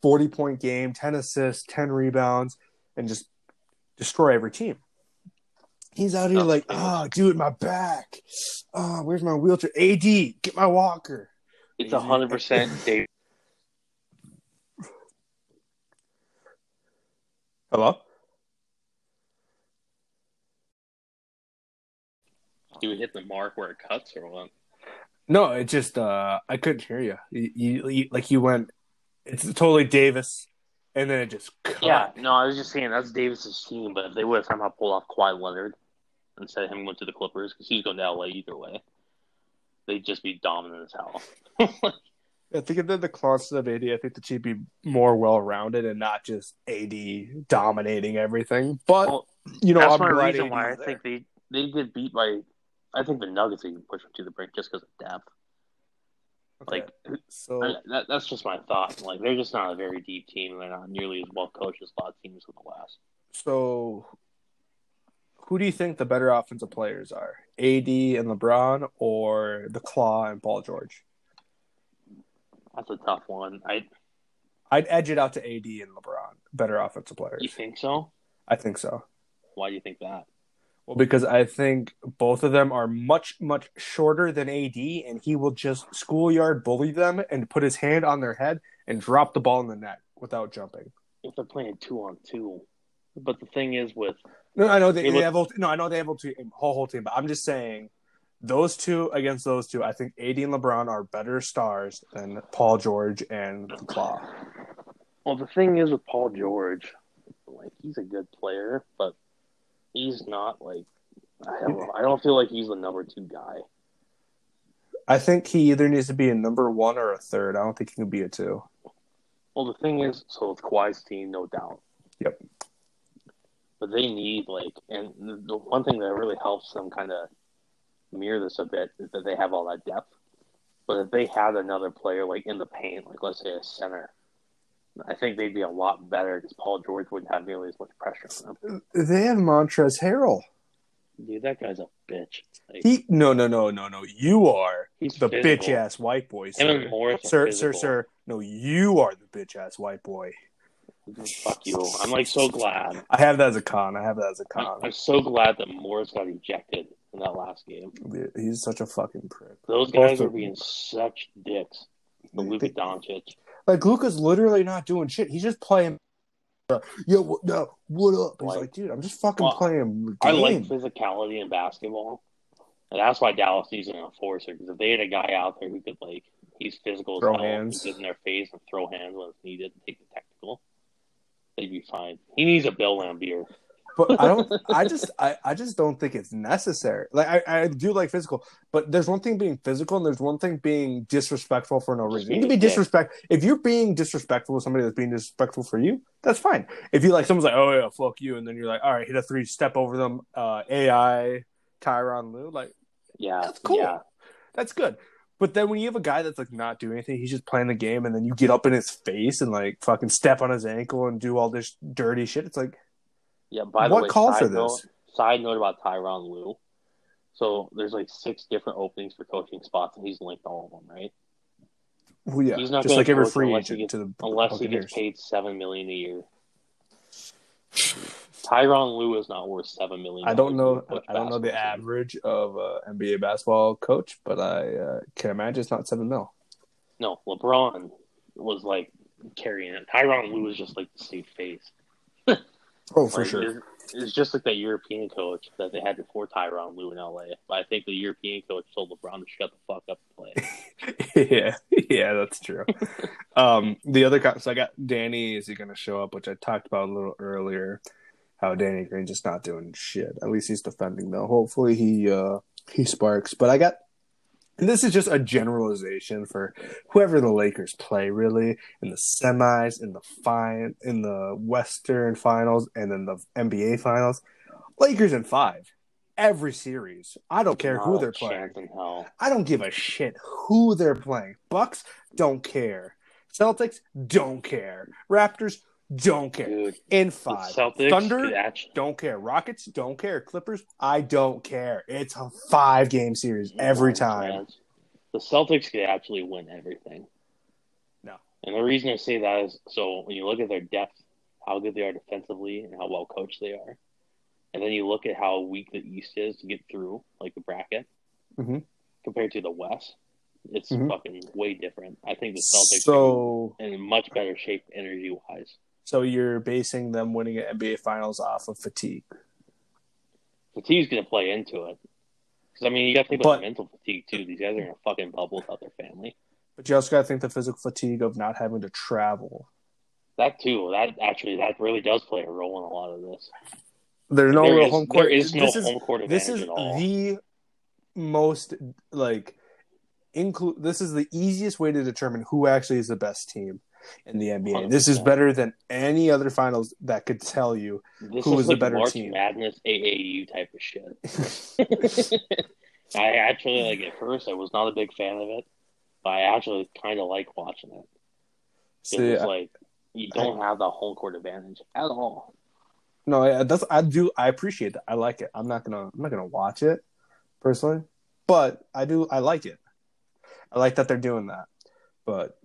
forty point game, ten assists, ten rebounds, and just destroy every team. He's out here Oh, like, yeah. oh, dude, my back. Oh, where's my wheelchair? AD, get my walker. It's a hundred percent Dave. Hello. Do we hit the mark where it cuts or what? No, it just uh I couldn't hear you. You, you, you like you went. It's totally Davis, and then it just cut. Yeah, no, I was just saying that's Davis's team, but if they would have somehow pulled off Kawhi Leonard instead of him going to the Clippers because he's going to LA either way, they'd just be dominant as hell. I think if they're the closer of AD, I think the team would be more well rounded and not just AD dominating everything. But Well, you know, that's I'm my reason AD why I there. think they they get beat by. I think the Nuggets even push them to the brink just because of depth. Okay, Like so I, that, that's just my thought. Like they're just not a very deep team. and They're not nearly as well coached as a lot of teams in the West. so who do you think the better offensive players are? AD and LeBron, or the Claw and Paul George? That's a tough one. I I'd edge it out to AD and LeBron, better offensive players. you think so? I think so. Why do you think that? Because I think both of them are much, much shorter than AD, and he will just schoolyard bully them and put his hand on their head and drop the ball in the net without jumping. If they're playing two on two, but the thing is with No, I know they, They they have no, I know they have ult- whole whole team, but I'm just saying those two against those two, I think AD and LeBron are better stars than Paul George and Claw. well, the thing is with Paul George, like he's a good player, but he's not like I don't. I don't feel like he's the number two guy. I think he either needs to be a number one or a third. I don't think he can be a two. Well, the thing is, so it's Kawhi's team, no doubt. Yep. But they need like, and the- the one thing that really helps them kind of mirror this a bit is that they have all that depth. But if they had another player like in the paint, like let's say a center, I think they'd be a lot better because Paul George wouldn't have nearly as much pressure on him. They have Montrezl Harrell. Dude, that guy's a bitch. Like, He no no no no no. You are he's the bitch ass white boy, Him sir. and Morris are Sir, sir, sir. No, you are the bitch ass white boy. Fuck you. I'm like so glad. I have that as a con. I have that as a I'm, con. I'm so glad that Morris got ejected in that last game. He's such a fucking prick. Those guys Both are being such dicks. The Luka Doncic. Like Luka's literally not doing shit. He's just playing. Yo, what, no, what up? He's Like- like, dude, I'm just fucking Well, playing. The I like physicality in basketball. And that's why Dallas needs an enforcer because if they had a guy out there who could like he's physical as Throw hell, hands. get in their face and throw hands when it's needed and take the technical, they'd be fine. He needs a Bill Laimbeer. But I don't. I just, I, I just don't think it's necessary. Like, I, I do like physical, but there's one thing being physical, and there's one thing being disrespectful for no reason. You can be disrespect if you're being disrespectful to somebody that's being disrespectful for you. That's fine. If you like, someone's like, "Oh yeah, fuck you," and then you're like, "All right, hit a three, step over them." Uh, AI, Tyronn Lue, like Yeah, That's cool. Yeah, that's good. But then when you have a guy that's like not doing anything, he's just playing the game, and then you get up in his face and like fucking step on his ankle and do all this dirty shit. It's like, yeah. By the what way, call side for note, this? Side note about Tyronn Lue. So there's like six different openings for coaching spots, and he's linked all of them, right? Well, yeah, He's not just like every free agent gets- to the Unless he gets paid seven million a year. Tyronn Lue is not worth seven million. I don't know. I don't know the average of uh, NBA basketball coach, but I uh, can imagine it's not seven mil. No, LeBron was like carrying it. Tyronn Lue was just like the safe face. Oh, for Like, sure. It's, it's just like that European coach that they had before Tyronn Lue in LA. But I think the European coach told LeBron to shut the fuck up and play. yeah, yeah, that's true. um, the other co- so I got Danny. Is he going to show up? Which I talked about a little earlier. How Danny Green just not doing shit. At least he's defending though. Hopefully he uh he sparks. But I got. And this is just a generalization for whoever the Lakers play, really, in the semis, in the fine, in the Western Finals, and then the NBA Finals. Lakers in five, every series. I don't care who they're playing. chance in hell. I don't give a shit who they're playing. Bucks don't care. Celtics don't care. Raptors don't care. Dude, in five, Celtics Thunder actually, don't care. Rockets don't care. Clippers, I don't care. It's a five game series every time. The Celtics could actually win everything. No. And the reason I say that is so when you look at their depth, how good they are defensively, and how well coached they are, and then you look at how weak the East is to get through, like the bracket, Mhm. compared to the West, it's Mhm. fucking way different. I think the Celtics So, are in much better shape energy wise. So you're basing them winning an NBA Finals off of fatigue. Fatigue's going to play into it. Because, I mean, you got to think But- about mental fatigue, too. These guys are in a fucking bubble without their family. But you also got to think the physical fatigue of not having to travel. That, too, that actually, that really does play a role in a lot of this. There's no There real is- home court. There is no this is home court advantage this is the most like include. This is the easiest way to determine who actually is the best team in the NBA. This is better than any other finals that could tell you. This who is is the better March team. Madness AAU type of shit. I actually like at first I was not a big fan of it, but I actually kind of like watching it. See, It's I- like you don't have the home court advantage at all. no, I- that's I do. I appreciate that. I like it. I'm not gonna. I'm not gonna watch it personally, but I do. I like it. I like that they're doing that, but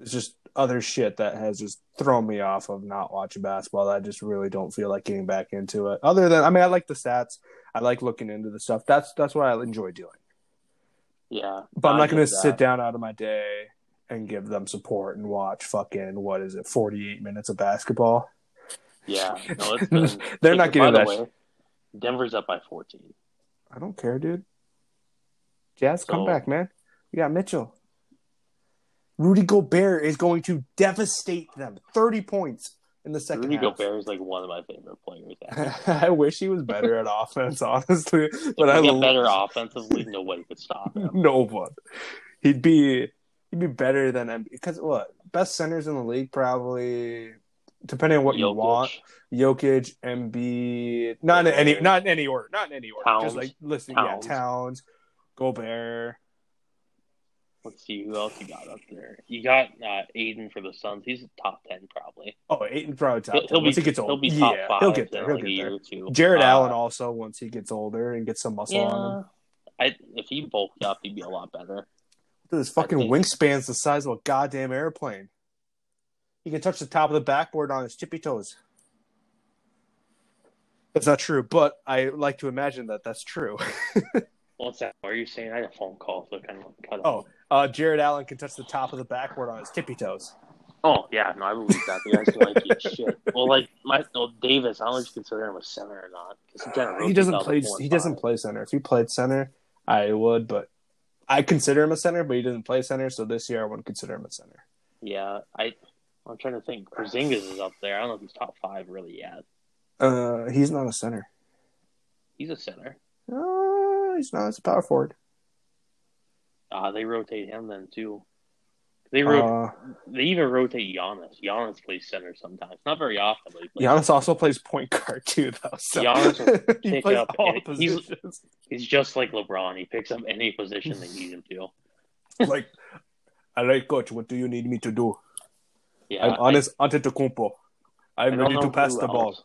it's just other shit that has just thrown me off of not watching basketball. I just really don't feel like getting back into it. Other than, I mean, I like the stats. I like looking into the stuff. That's that's what I enjoy doing. Yeah, But I'm I not going to sit down out of my day and give them support and watch fucking what is it, 48 minutes of basketball. Yeah, no, been, They're Hey, not by getting the that. way, Denver's up by 14. I don't care, dude. Jazz, come back, man. We got Mitchell. Rudy Gobert is going to devastate them. 30 points in the second Rudy half. Gobert is like one of my favorite players. I wish he was better at offense, honestly. But If I he got lo- better offensively, nobody could stop him. no one. He'd be he'd be better than Embiid because what best centers in the league probably depending on what you want. Jokic, Embiid, not in any not in any order, not in any order. Towns. Just like listen, Towns. yeah, Towns, Gobert. Let's see who else you got up there. You got uh, Ayton for the Suns. He's top ten probably. Oh, Ayton probably top. He'll, 10. he'll be once he gets he'll older, be top yeah, five. he'll get there. He'll like, get there. Jarrett Uh, Allen also once he gets older and gets some muscle on him. I if he bulked up, he'd be a lot better. Dude, his fucking wingspan's the size of a goddamn airplane. He can touch the top of the backboard on his tippy toes. That's not true, but I like to imagine that that's true. What's that? What are you saying? I had a phone call, so kind of cut Oh, off. uh, Jarrett Allen can touch the top of the backboard on his tippy toes. Oh yeah, no, I believe that. The guy's as shit. Well, like my no, Davis, I don't know if you consider him a center or not. he, kinda He doesn't play. He doesn't play center. If he played center, I would, but I consider him a center. But he doesn't play center, so this year I wouldn't consider him a center. Yeah, I. I'm trying to think. Porzingis is up there. I don't know if he's top five really yet. Uh, he's not a center. He's a center. Uh, he's not. He's a power forward. Uh, they rotate him then too. They ro- Uh, they even rotate Giannis. Giannis plays center sometimes, not very often, but he. Giannis also plays point guard too, though. So Giannis will he plays up all any- he's- positions. He's just like LeBron. He picks up any position they need him to. like, all right, coach. What do you need me to do? Yeah, I'm honest Antetokounmpo. I- I I'm ready to pass the ball.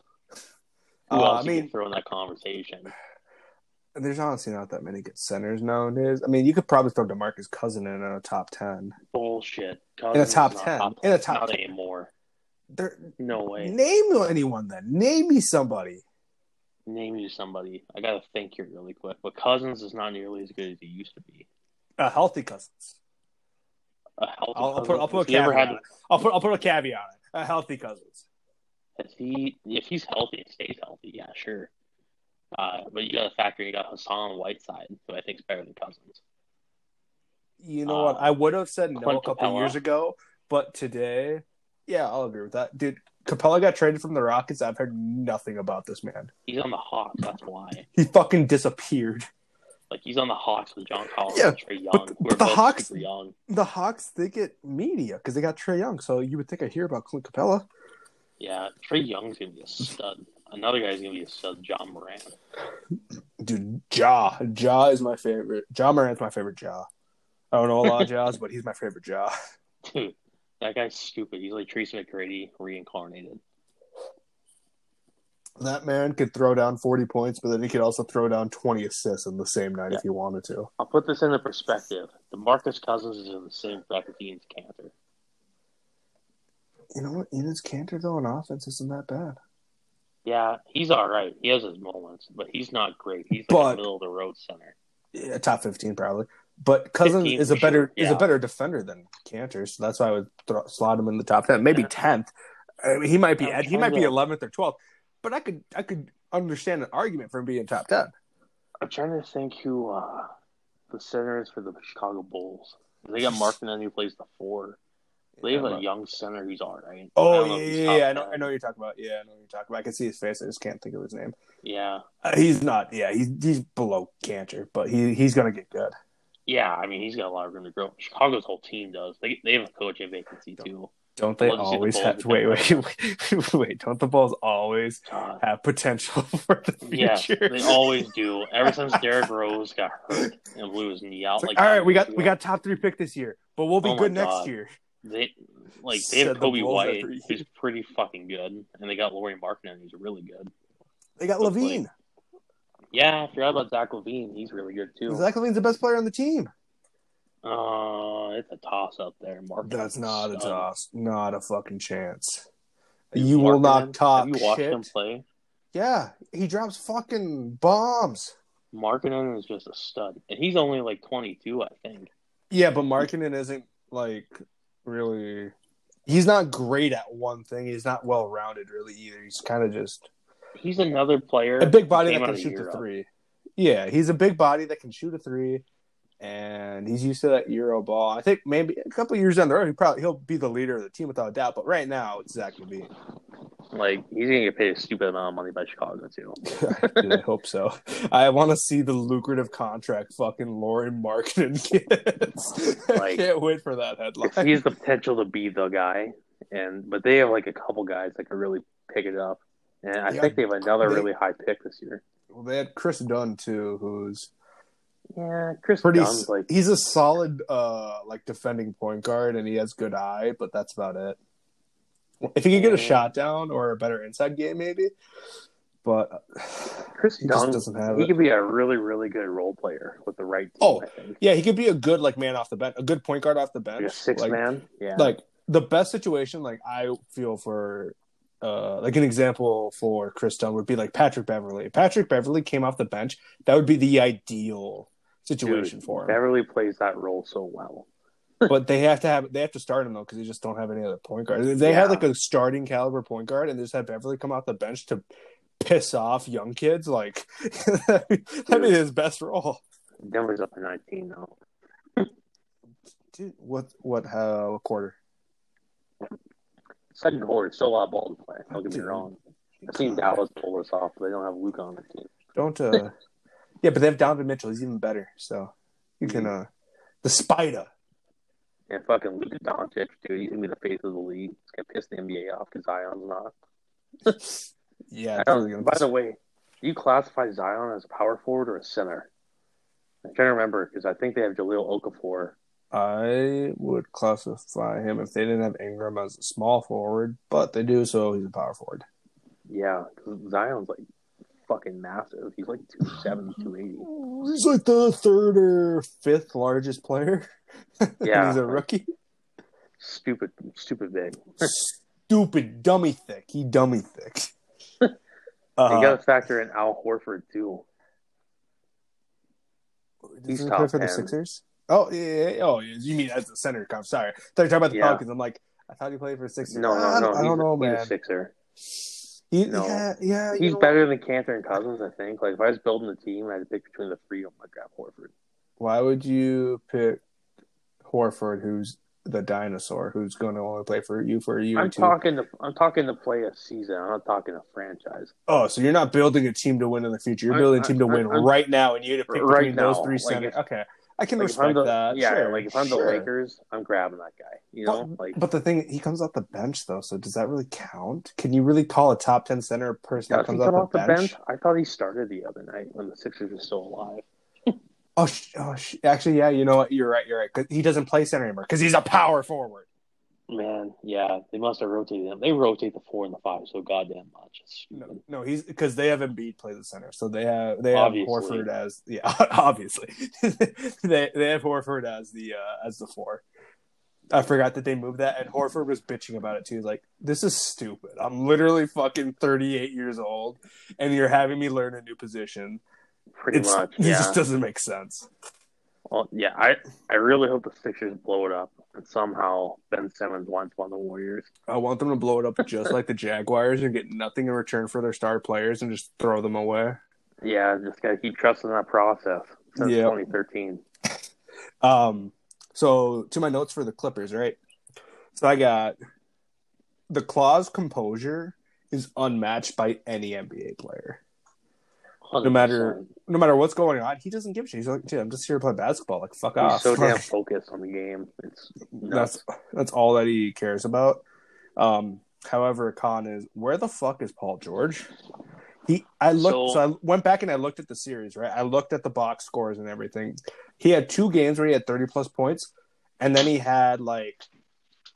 Who Uh, else I mean, throw in that conversation? There's honestly not that many good centers nowadays. I mean, you could probably throw Demarcus Cousin in a top ten. Bullshit. In a top 10. top In a top Not 10. anymore. There, No way. name anyone then. Name me somebody. Name you somebody. I gotta think here really quick. But Cousins is not nearly as good as he used to be. A healthy Cousins. A healthy I'll, I'll put I'll put a has he ever caveat. had- on it. I'll put I'll put a caveat on it. A healthy Cousins. Has he, if he's healthy and stays healthy, yeah, sure. Uh, but you got to factor you got Hassan Whiteside, who I think is better than Cousins. You know Uh, what? I would have said no Clint a couple Capela. years ago, but today, yeah, I'll agree with that. Dude, Capela got traded from the Rockets. I've heard nothing about this man. He's on the Hawks, that's why. He fucking disappeared. Like he's on the Hawks with John Collins Yeah, and Trae Young, but- who but are the Hawks- young. The Hawks, they get media because they got Trae Young. So you would think I hear about Clint Capela. Yeah, Trae Young's gonna be a stud. Another guy's gonna be a stud, Ja Morant. Dude, Ja. Jaw is my favorite. Ja Morant's my favorite Jaw. I don't know a lot of Jaws, but he's my favorite Jaw. Dude, that guy's stupid. He's like Tracy McGrady reincarnated. That man could throw down 40 points, but then he could also throw down 20 assists in the same night Yeah. if he wanted to. I'll put this into perspective. DeMarcus Cousins is in the same bracket as Enes Kanter. You know what? Enes Kanter, though, on offense isn't that bad. Yeah, he's all right. He has his moments, but he's not great. He's like But- a middle of the road center. Yeah, top 15 probably. But Cousins is a better sure, is a better defender than Kanter, so that's why I would throw, slot him in the top 10, maybe Yeah. 10th. I mean, he might be he might be 11th or 12th, but I could I could understand an argument for him being top 10. I'm trying to think who uh, the center is for the Chicago Bulls. They got Markkanen who plays the four. They have a young center who's all right. Oh don't yeah, yeah, yeah. I know, I know what you're talking about. Yeah, I know what you're talking about. I can see his face. I just can't think of his name. Yeah, Uh, he's not. Yeah, he's he's below Kanter, but he he's gonna get good. yeah. I mean, he's got a lot of room to grow. Chicago's whole team does. They they have a coaching vacancy too. Don't they I'd love to see the always have? Wait, wait, wait, wait. Don't the Bulls always God. have potential for the future? they always do. Ever since Derrick Rose got hurt and blew his knee out, like, like all right, we got we got top three pick this year, but we'll be Oh good next year. They like they have Said the Coby White, who's pretty fucking good, and they got Lauri Markkanen, who's really good. They got Looks Levine. Yeah, I forgot about Zach LaVine. He's really good too. Zach LaVine's the best player on the team. Uh, it's a toss up there. Mark. That's not a toss. Not a fucking chance. Dude, You will not talk Have you watched shit. him play? Yeah, he drops fucking bombs. Markkanen is just a stud, and he's only like 22, I think. Yeah, but Markkanen isn't like really. He's not great at one thing. He's not well rounded really either. He's kind of just He's another player. a big body that can shoot the three. Yeah, he's a big body that can shoot a three, and he's used to that Euro ball. I think maybe a couple years down the road, he probably he'll be the leader of the team without a doubt. But right now, it's Zach LaVine. Like he's gonna get paid a stupid amount of money by Chicago too. I hope so. I want to see the lucrative contract fucking Lauren Markkanen gets. I Like- can't wait for that headline. he has the potential to be the guy, and but they have like a couple guys that could really pick it up, and I Yeah, think they have another they- really high pick this year. Well, they had Kris Dunn too, who's Yeah, Kris pretty. Dunn's like he's a solid, uh, like defending point guard, and he has good eye, but that's about it. If he could get a shot down or a better inside game, maybe. But Kris he Dunn. doesn't have He it. could be a really really good role player with the right team. Oh, Yeah, he could be a good like man off the bench, a good point guard off the bench, like a six Like, man. Yeah, like the best situation like i feel for uh like an example for kris dunn would be like patrick beverley If patrick beverley came off the bench that would be the ideal situation Dude, for him Beverley plays that role so well. but they have to have they have to start him though because they just don't have any other point guard If they Yeah. had like a starting caliber point guard and they just had beverley come off the bench to piss off young kids like that'd be be his best role Denver's up to 19 though. Dude, what what uh what quarter Second quarter, still a lot of ball to play. Don't get me wrong. I've seen Dallas pull this off, but they don't have Luke on the team. Don't uh Yeah, but they have Donovan Mitchell, he's even better. So you can uh the spider. And fucking Luka Doncic, dude, he's gonna be the face of the league. He's gonna piss the NBA off because Zion's not. Yeah, I it's don't- really gonna by the way, do you classify Zion as a power forward or a center? I'm trying to remember because I think they have Jahlil Okafor. I would classify him if they didn't have Ingram as a small forward, but they do, so he's a power forward. Yeah, Zion's like fucking massive. He's like 270, 280. He's like the third or fifth largest player. Yeah. he's a rookie. Stupid, stupid big. Stupid dummy thick. He dummy thick. you Uh, got to factor in Al Horford too. he's he play top for the Sixers? Oh yeah, yeah, oh. You mean as the center? I'm sorry. I thought you were talking about the Yeah. Pelicans. I'm like, I thought he played for the Sixers. No, no, I no. I he's, don't know, he's man. a sixer. He, No. Yeah, yeah. you He's know better than Kanter and Cousins, I think. Like if I was building a team, I had to pick between the three. I'm like grab Horford. Why would you pick Horford, who's the dinosaur, who's going to only play for you for a year I'm two? talking to I'm talking to play a season. I'm not talking a franchise. oh, so you're not building a team to win in the future. You're I- building a team to I- win I'm- right now, and you had to pick Right between those three like, centers. it's- okay, I can Like, respect the, that. Yeah, Sure, like if I'm the. Lakers, I'm grabbing that guy. You know, But, like but the thing, he comes off the bench though, so does that really count? Can you really call a top ten center person that comes off off the the bench? bench? I thought he started the other night when the Sixers were still alive. Oh, sh- oh sh- actually, yeah, you know what? You're right. You're right. 'Cause he doesn't play center anymore because he's a power forward. Man, yeah, they must have rotated them. They rotate the four and the five so goddamn much. No, no, he's because they have Embiid play the center, so they have they have Obviously. Horford as yeah, obviously they they have Horford as the uh, as the four. I forgot that they moved that, and Horford was bitching about it too. He's like, "This is stupid. I'm literally fucking 38 years old, and you're having me learn a new position. Pretty It's, much. It Yeah. just doesn't make sense." Well, yeah, I I really hope the Sixers blow it up and somehow Ben Simmons winds one of the Warriors. I want them to blow it up just like the Jaguars and get nothing in return for their star players and just throw them away. Yeah, just gotta keep trusting that process since Yeah. 2013. Um, so to my notes for the Clippers, right? So I got the claw's composure is unmatched by any NBA player. 100%. No matter no matter what's going on, he doesn't give a shit. He's like, dude, I'm just here to play basketball. Like, fuck he's off. so damn Like, focused on the game. It's nuts. that's that's all that he cares about. Um, however, Con is where the fuck is Paul George? He, I looked, so, So- I went back and I looked at the series, right? I looked at the box scores and everything. He had two games where he had 30 plus points, and then he had like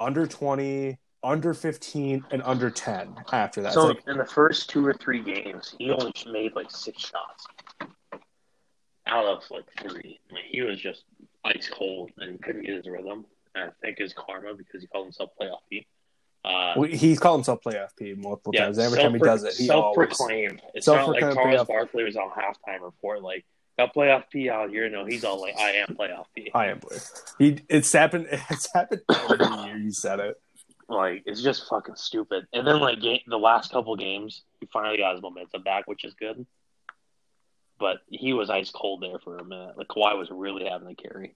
under 20, under 15, and under 10 after that. So like, in the first two or three games, he only made like six shots out of like three. Like, he was just ice cold and couldn't get his rhythm. And I think his karma because he called himself playoff P. Uh, well, he's called himself playoff P multiple yeah, times. Every time he does it, he always. self-proclaimed. It's not like Charles playoff- Barkley was on halftime report like got playoff P out here. No, he's all like, I am playoff P. I am blue. He it's happened. It's happened every year. He said it. Like it's just fucking stupid. And then like game, the last couple games, he finally got his momentum back, which is good. But he was ice cold there for a minute. Like Kawhi was really having to carry.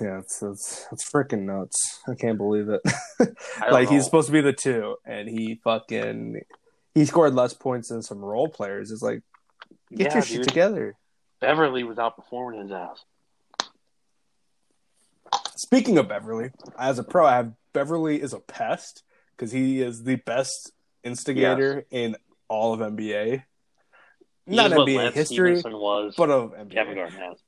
Yeah, it's it's, it's freaking nuts. I can't believe it. Like he's supposed to be the two, and he fucking he scored less points than some role players. It's like get yeah, your shit together. Beverley was outperforming his ass. Speaking of Beverley, as a pro, I have Beverley is a pest because he is the best instigator in all of NBA. Not He's what NBA Lance history, was. but of NBA. Kevin Garnett.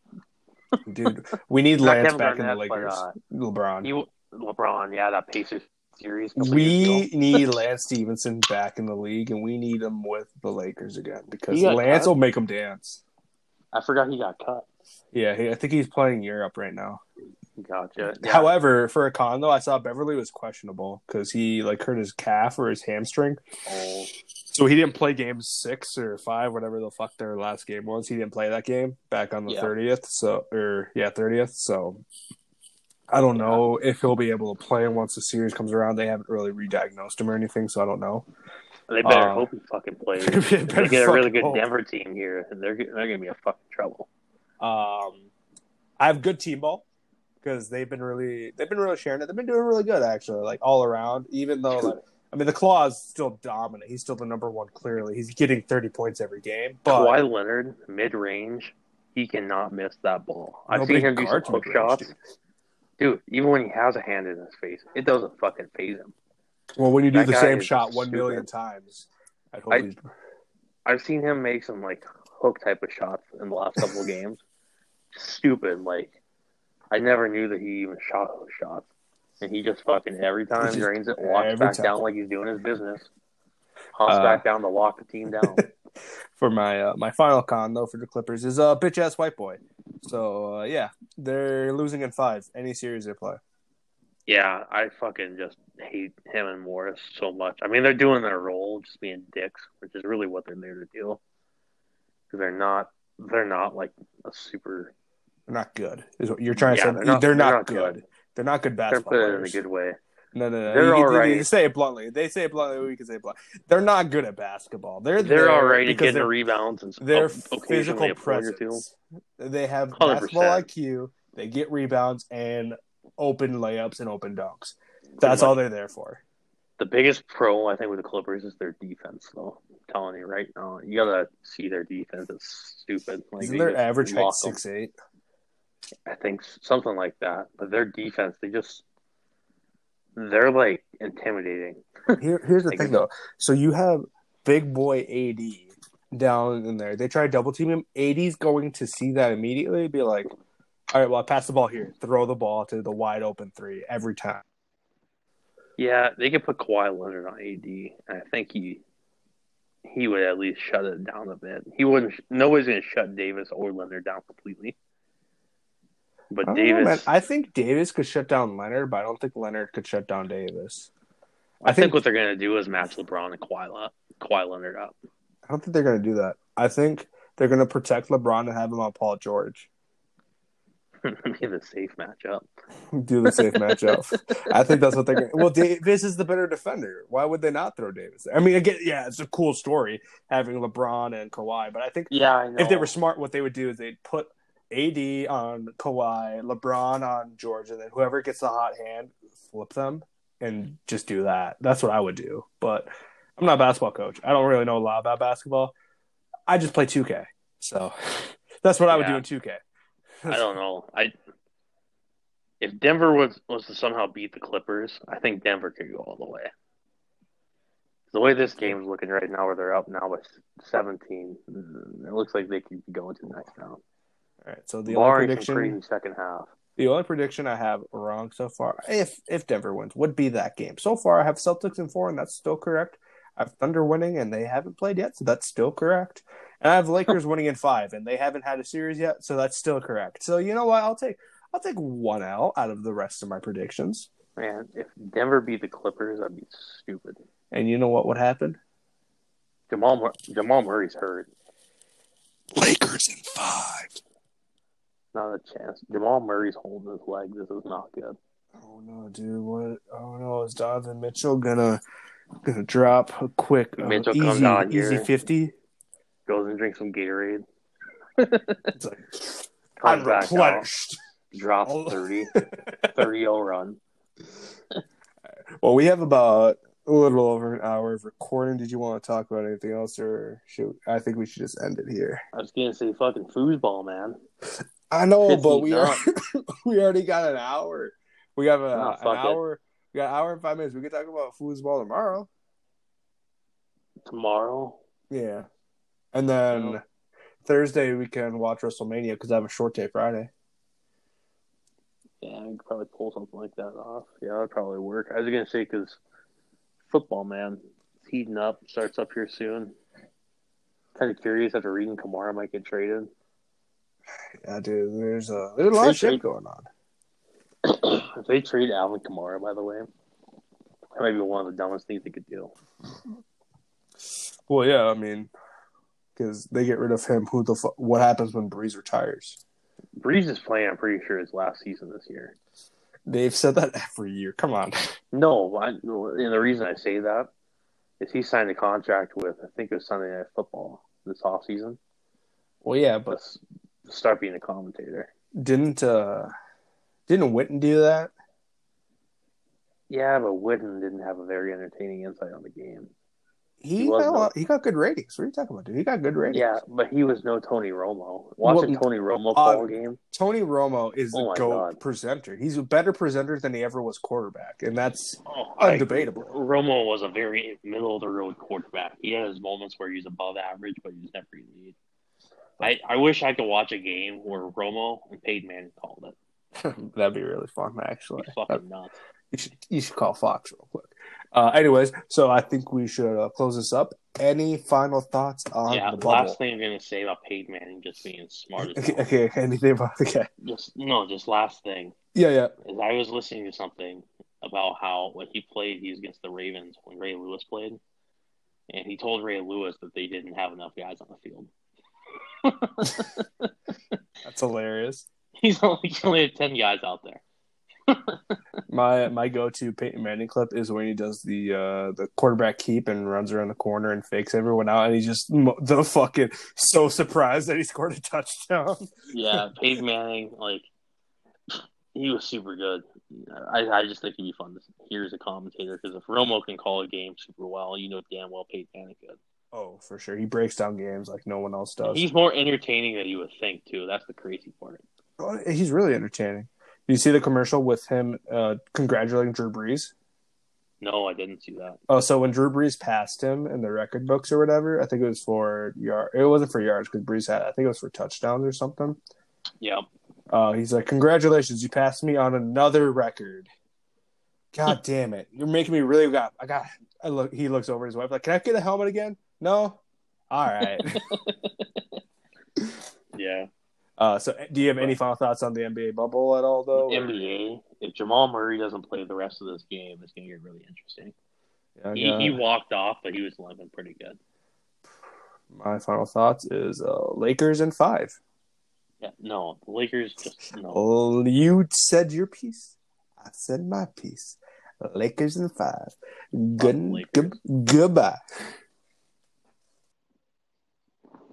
Dude, we need Lance Kevin back in the Garnett, but, Lakers. uh, LeBron. He, LeBron, yeah, that Pacers series. a couple years we need Lance Stephenson back in the league, and we need him with the Lakers again because Lance cut? will make him dance. I forgot he got cut. Yeah, he, I think he's playing Europe right now. Gotcha. Yeah. However, for a con though, I saw Beverley was questionable because he like hurt his calf or his hamstring, Oh, so he didn't play game six or five, whatever the fuck their last game was. He didn't play that game back on the Yeah. thirtieth. So or yeah, thirtieth. So I don't know if he'll be able to play once the series comes around. They haven't really re-diagnosed him or anything, so I don't know. they better Uh, hope he fucking plays. They If better they get a really good hope. Denver team here, and they're they're gonna be a fucking trouble. Um, I have good team ball because they've been really they've been really sharing it. They've been doing really good actually, like all around. Even though like, I mean the claw's still dominant. He's still the number one. Clearly, he's getting thirty points every game. But Kawhi Leonard, mid range, he cannot miss that ball. I've seen him do some hook shots. dude. Dude, even when he has a hand in his face, it doesn't fucking phase him. Well, when you do That the same shot one stupid. million times, I'd hope I- he's I've seen him make some like hook type of shots in the last couple of games. Stupid, like I never knew that he even shot those shots, and he just fucking every time Just drains it, walks back time. down like he's doing his business, hops Uh, back down to lock the team down. for my uh, my final con though for the Clippers is a uh, bitch ass white boy. So uh, yeah, they're losing in five any series they play. yeah, I fucking just hate him and Morris so much. I mean, they're doing their role, just being dicks, which is really what they're there to do. Because they're not, they're not like a super. They're not good. Is what you're trying Yeah, to say? they're They're not- not, they're not good. good. They're not good They're basketball put in a good way. No, no, no. They're you, all you- you say it bluntly. They say it bluntly. We can say it bluntly. They're not good at basketball. They're They're all right at getting rebounds and they're occasionally physical a point or two. presence. They have 100%. basketball IQ. They get rebounds and open layups and open dunks. That's all they're there for. The biggest pro I think with the Clippers is their defense, though. telling you right now, you gotta see their defense. It's stupid. Like Isn't their average height six eight? I think something like that. But their defense, they just they're like intimidating. Here, here's the Like thing though. So you have big boy AD down in there. They try to double team him. AD's going to see that immediately. Be like, all right, well, I pass the ball here. Throw the ball to the wide open three every time. Yeah, they could put Kawhi Leonard on AD, and I think he he would at least shut it down a bit. He wouldn't. Nobody's gonna shut Davis or Leonard down completely. But I don't know. Davis, I think Davis could shut down Leonard, but I don't think Leonard could shut down Davis. I, I think, think- what they're gonna do is match LeBron and Kawhi, Le- Kawhi Leonard up. I don't think they're going to do that. I think they're going to protect LeBron and have him on Paul George. Be the safe matchup. Do the safe matchup. I think that's what they're going. to Well, Davis is the better defender. Why would they not throw Davis? I mean, again, yeah, it's a cool story having LeBron and Kawhi, but I think Yeah, I know. if they were smart, what they would do is they'd put AD on Kawhi, LeBron on George, and then whoever gets the hot hand, flip them and just do that. That's what I would do. But I'm not a basketball coach. I don't really know a lot about basketball. I just play 2K. So that's what I would do in 2K. I don't know. I if Denver was was to somehow beat the Clippers, I think Denver could go all the way. The way this game is looking right now, where they're up now by 17, mm, it looks like they could go into the next round. All right. So the only Barring some prediction, crazy second half. the only prediction I have wrong so far, if if Denver wins, would be that game. So far, I have Celtics in four, and that's still correct. I have Thunder winning, and they haven't played yet, so that's still correct. And I have Lakers winning in five, and they haven't had a series yet, so that's still correct. So you know what? I'll take I'll take one L out of the rest of my predictions. Man, if Denver beat the Clippers, that'd be stupid. And you know what would happen? Jamal Mur- Jamal Murray's hurt. Lakers in five. Not a chance. Jamal Murray's holding his leg. This is not good. Oh no, dude! What? Oh no! Is Donovan Mitchell gonna gonna drop a quick uh, Mitchell comes easy out easy fifty? Goes and drinks some Gatorade. It's like I'm Comes back out. replenished. Drops Oh. 30. 30 0 run. Well, we have about a little over an hour of recording. Did you want to talk about anything else, or should I think we should just end it here? I was gonna say fucking foosball, man. I know, but we are we already got an hour. We have a, an fuck it. hour. We got an hour and five minutes. We can talk about foosball tomorrow. Tomorrow. Yeah, and then. Thursday we can watch WrestleMania because I have a short day Friday. Yeah, I could probably pull something like that off. Yeah, that'd probably work. I was gonna say because football, man, it's heating up. Starts up here soon. Kind of curious after reading Kamara might get traded. Yeah, dude. There's a there's a lot of They- shit going on. if they trade Alvin Kamara, by the way, that might be one of the dumbest things they could do. Well, yeah, I mean, because they get rid of him. Who the fu- what happens when Brees retires? Brees is playing. I'm pretty sure his last season this year. They've said that every year. Come on. No, I, and the reason I say that is he signed a contract with I think it was Sunday Night Football this off season. Well, yeah, but start being a commentator. didn't uh didn't Witten do that? Yeah, but Witten didn't have a very entertaining insight on the game. He, He got lot, he got good ratings. What are you talking about, dude? He got good ratings. Yeah, but he was no Tony Romo. Watching Well, Tony Romo call uh, game, Tony Romo is the Oh my GOAT God. presenter. He's a better presenter than he ever was quarterback, and that's oh, I undebatable. Romo was a very middle of the road quarterback. He had his moments where he's above average, but he was never elite. I, I wish I could watch a game where Romo and Peyton Manning called it. that'd be really fun, actually. He's fucking nuts. You should you should call Fox real quick. Uh, anyways, so I think we should uh, close this up. Any final thoughts on yeah, the bubble? last thing I'm gonna say about Peyton Manning just being smart as Okay, hell. okay, anything about okay? Just no, just last thing Yeah, yeah. is I was listening to something about how when he played, he was against the Ravens when Ray Lewis played, and he told Ray Lewis that they didn't have enough guys on the field. That's hilarious. He's only, only ten guys out there. My my go to Peyton Manning clip is when he does the uh, the quarterback keep and runs around the corner and fakes everyone out, and he's just the fucking so surprised that he scored a touchdown. Yeah, Peyton Manning, like he was super good. I, I just think he'd be fun to hear as a commentator because if Romo can call a game super well, you know damn well Peyton Manning could. Oh, for sure. He breaks down games like no one else does. He's more entertaining than you would think too. That's the crazy part. Oh, He's really entertaining. Do you see the commercial with him uh, congratulating Drew Brees? No, I didn't see that. Oh, so when Drew Brees passed him in the record books or whatever, I think it was for yard. It wasn't for yards because Brees had. I think it was for touchdowns or something. Yeah. Uh, he's like, "Congratulations, you passed me on another record." God damn it! You're making me really got. I got. I look. He looks over his wife like, "Can I get a helmet again?" No. All right. Yeah. uh, so, do you have any final thoughts on the NBA bubble at all, though? or- NBA. If Jamal Murray doesn't play the rest of this game, it's gonna get really interesting. Yeah, He, he walked off, but he was limping pretty good. My final thoughts is uh, Lakers in five. Yeah. No, the Lakers just no. Oh, you said your piece. I said my piece. Lakers in five. Good, Lakers. good, goodbye.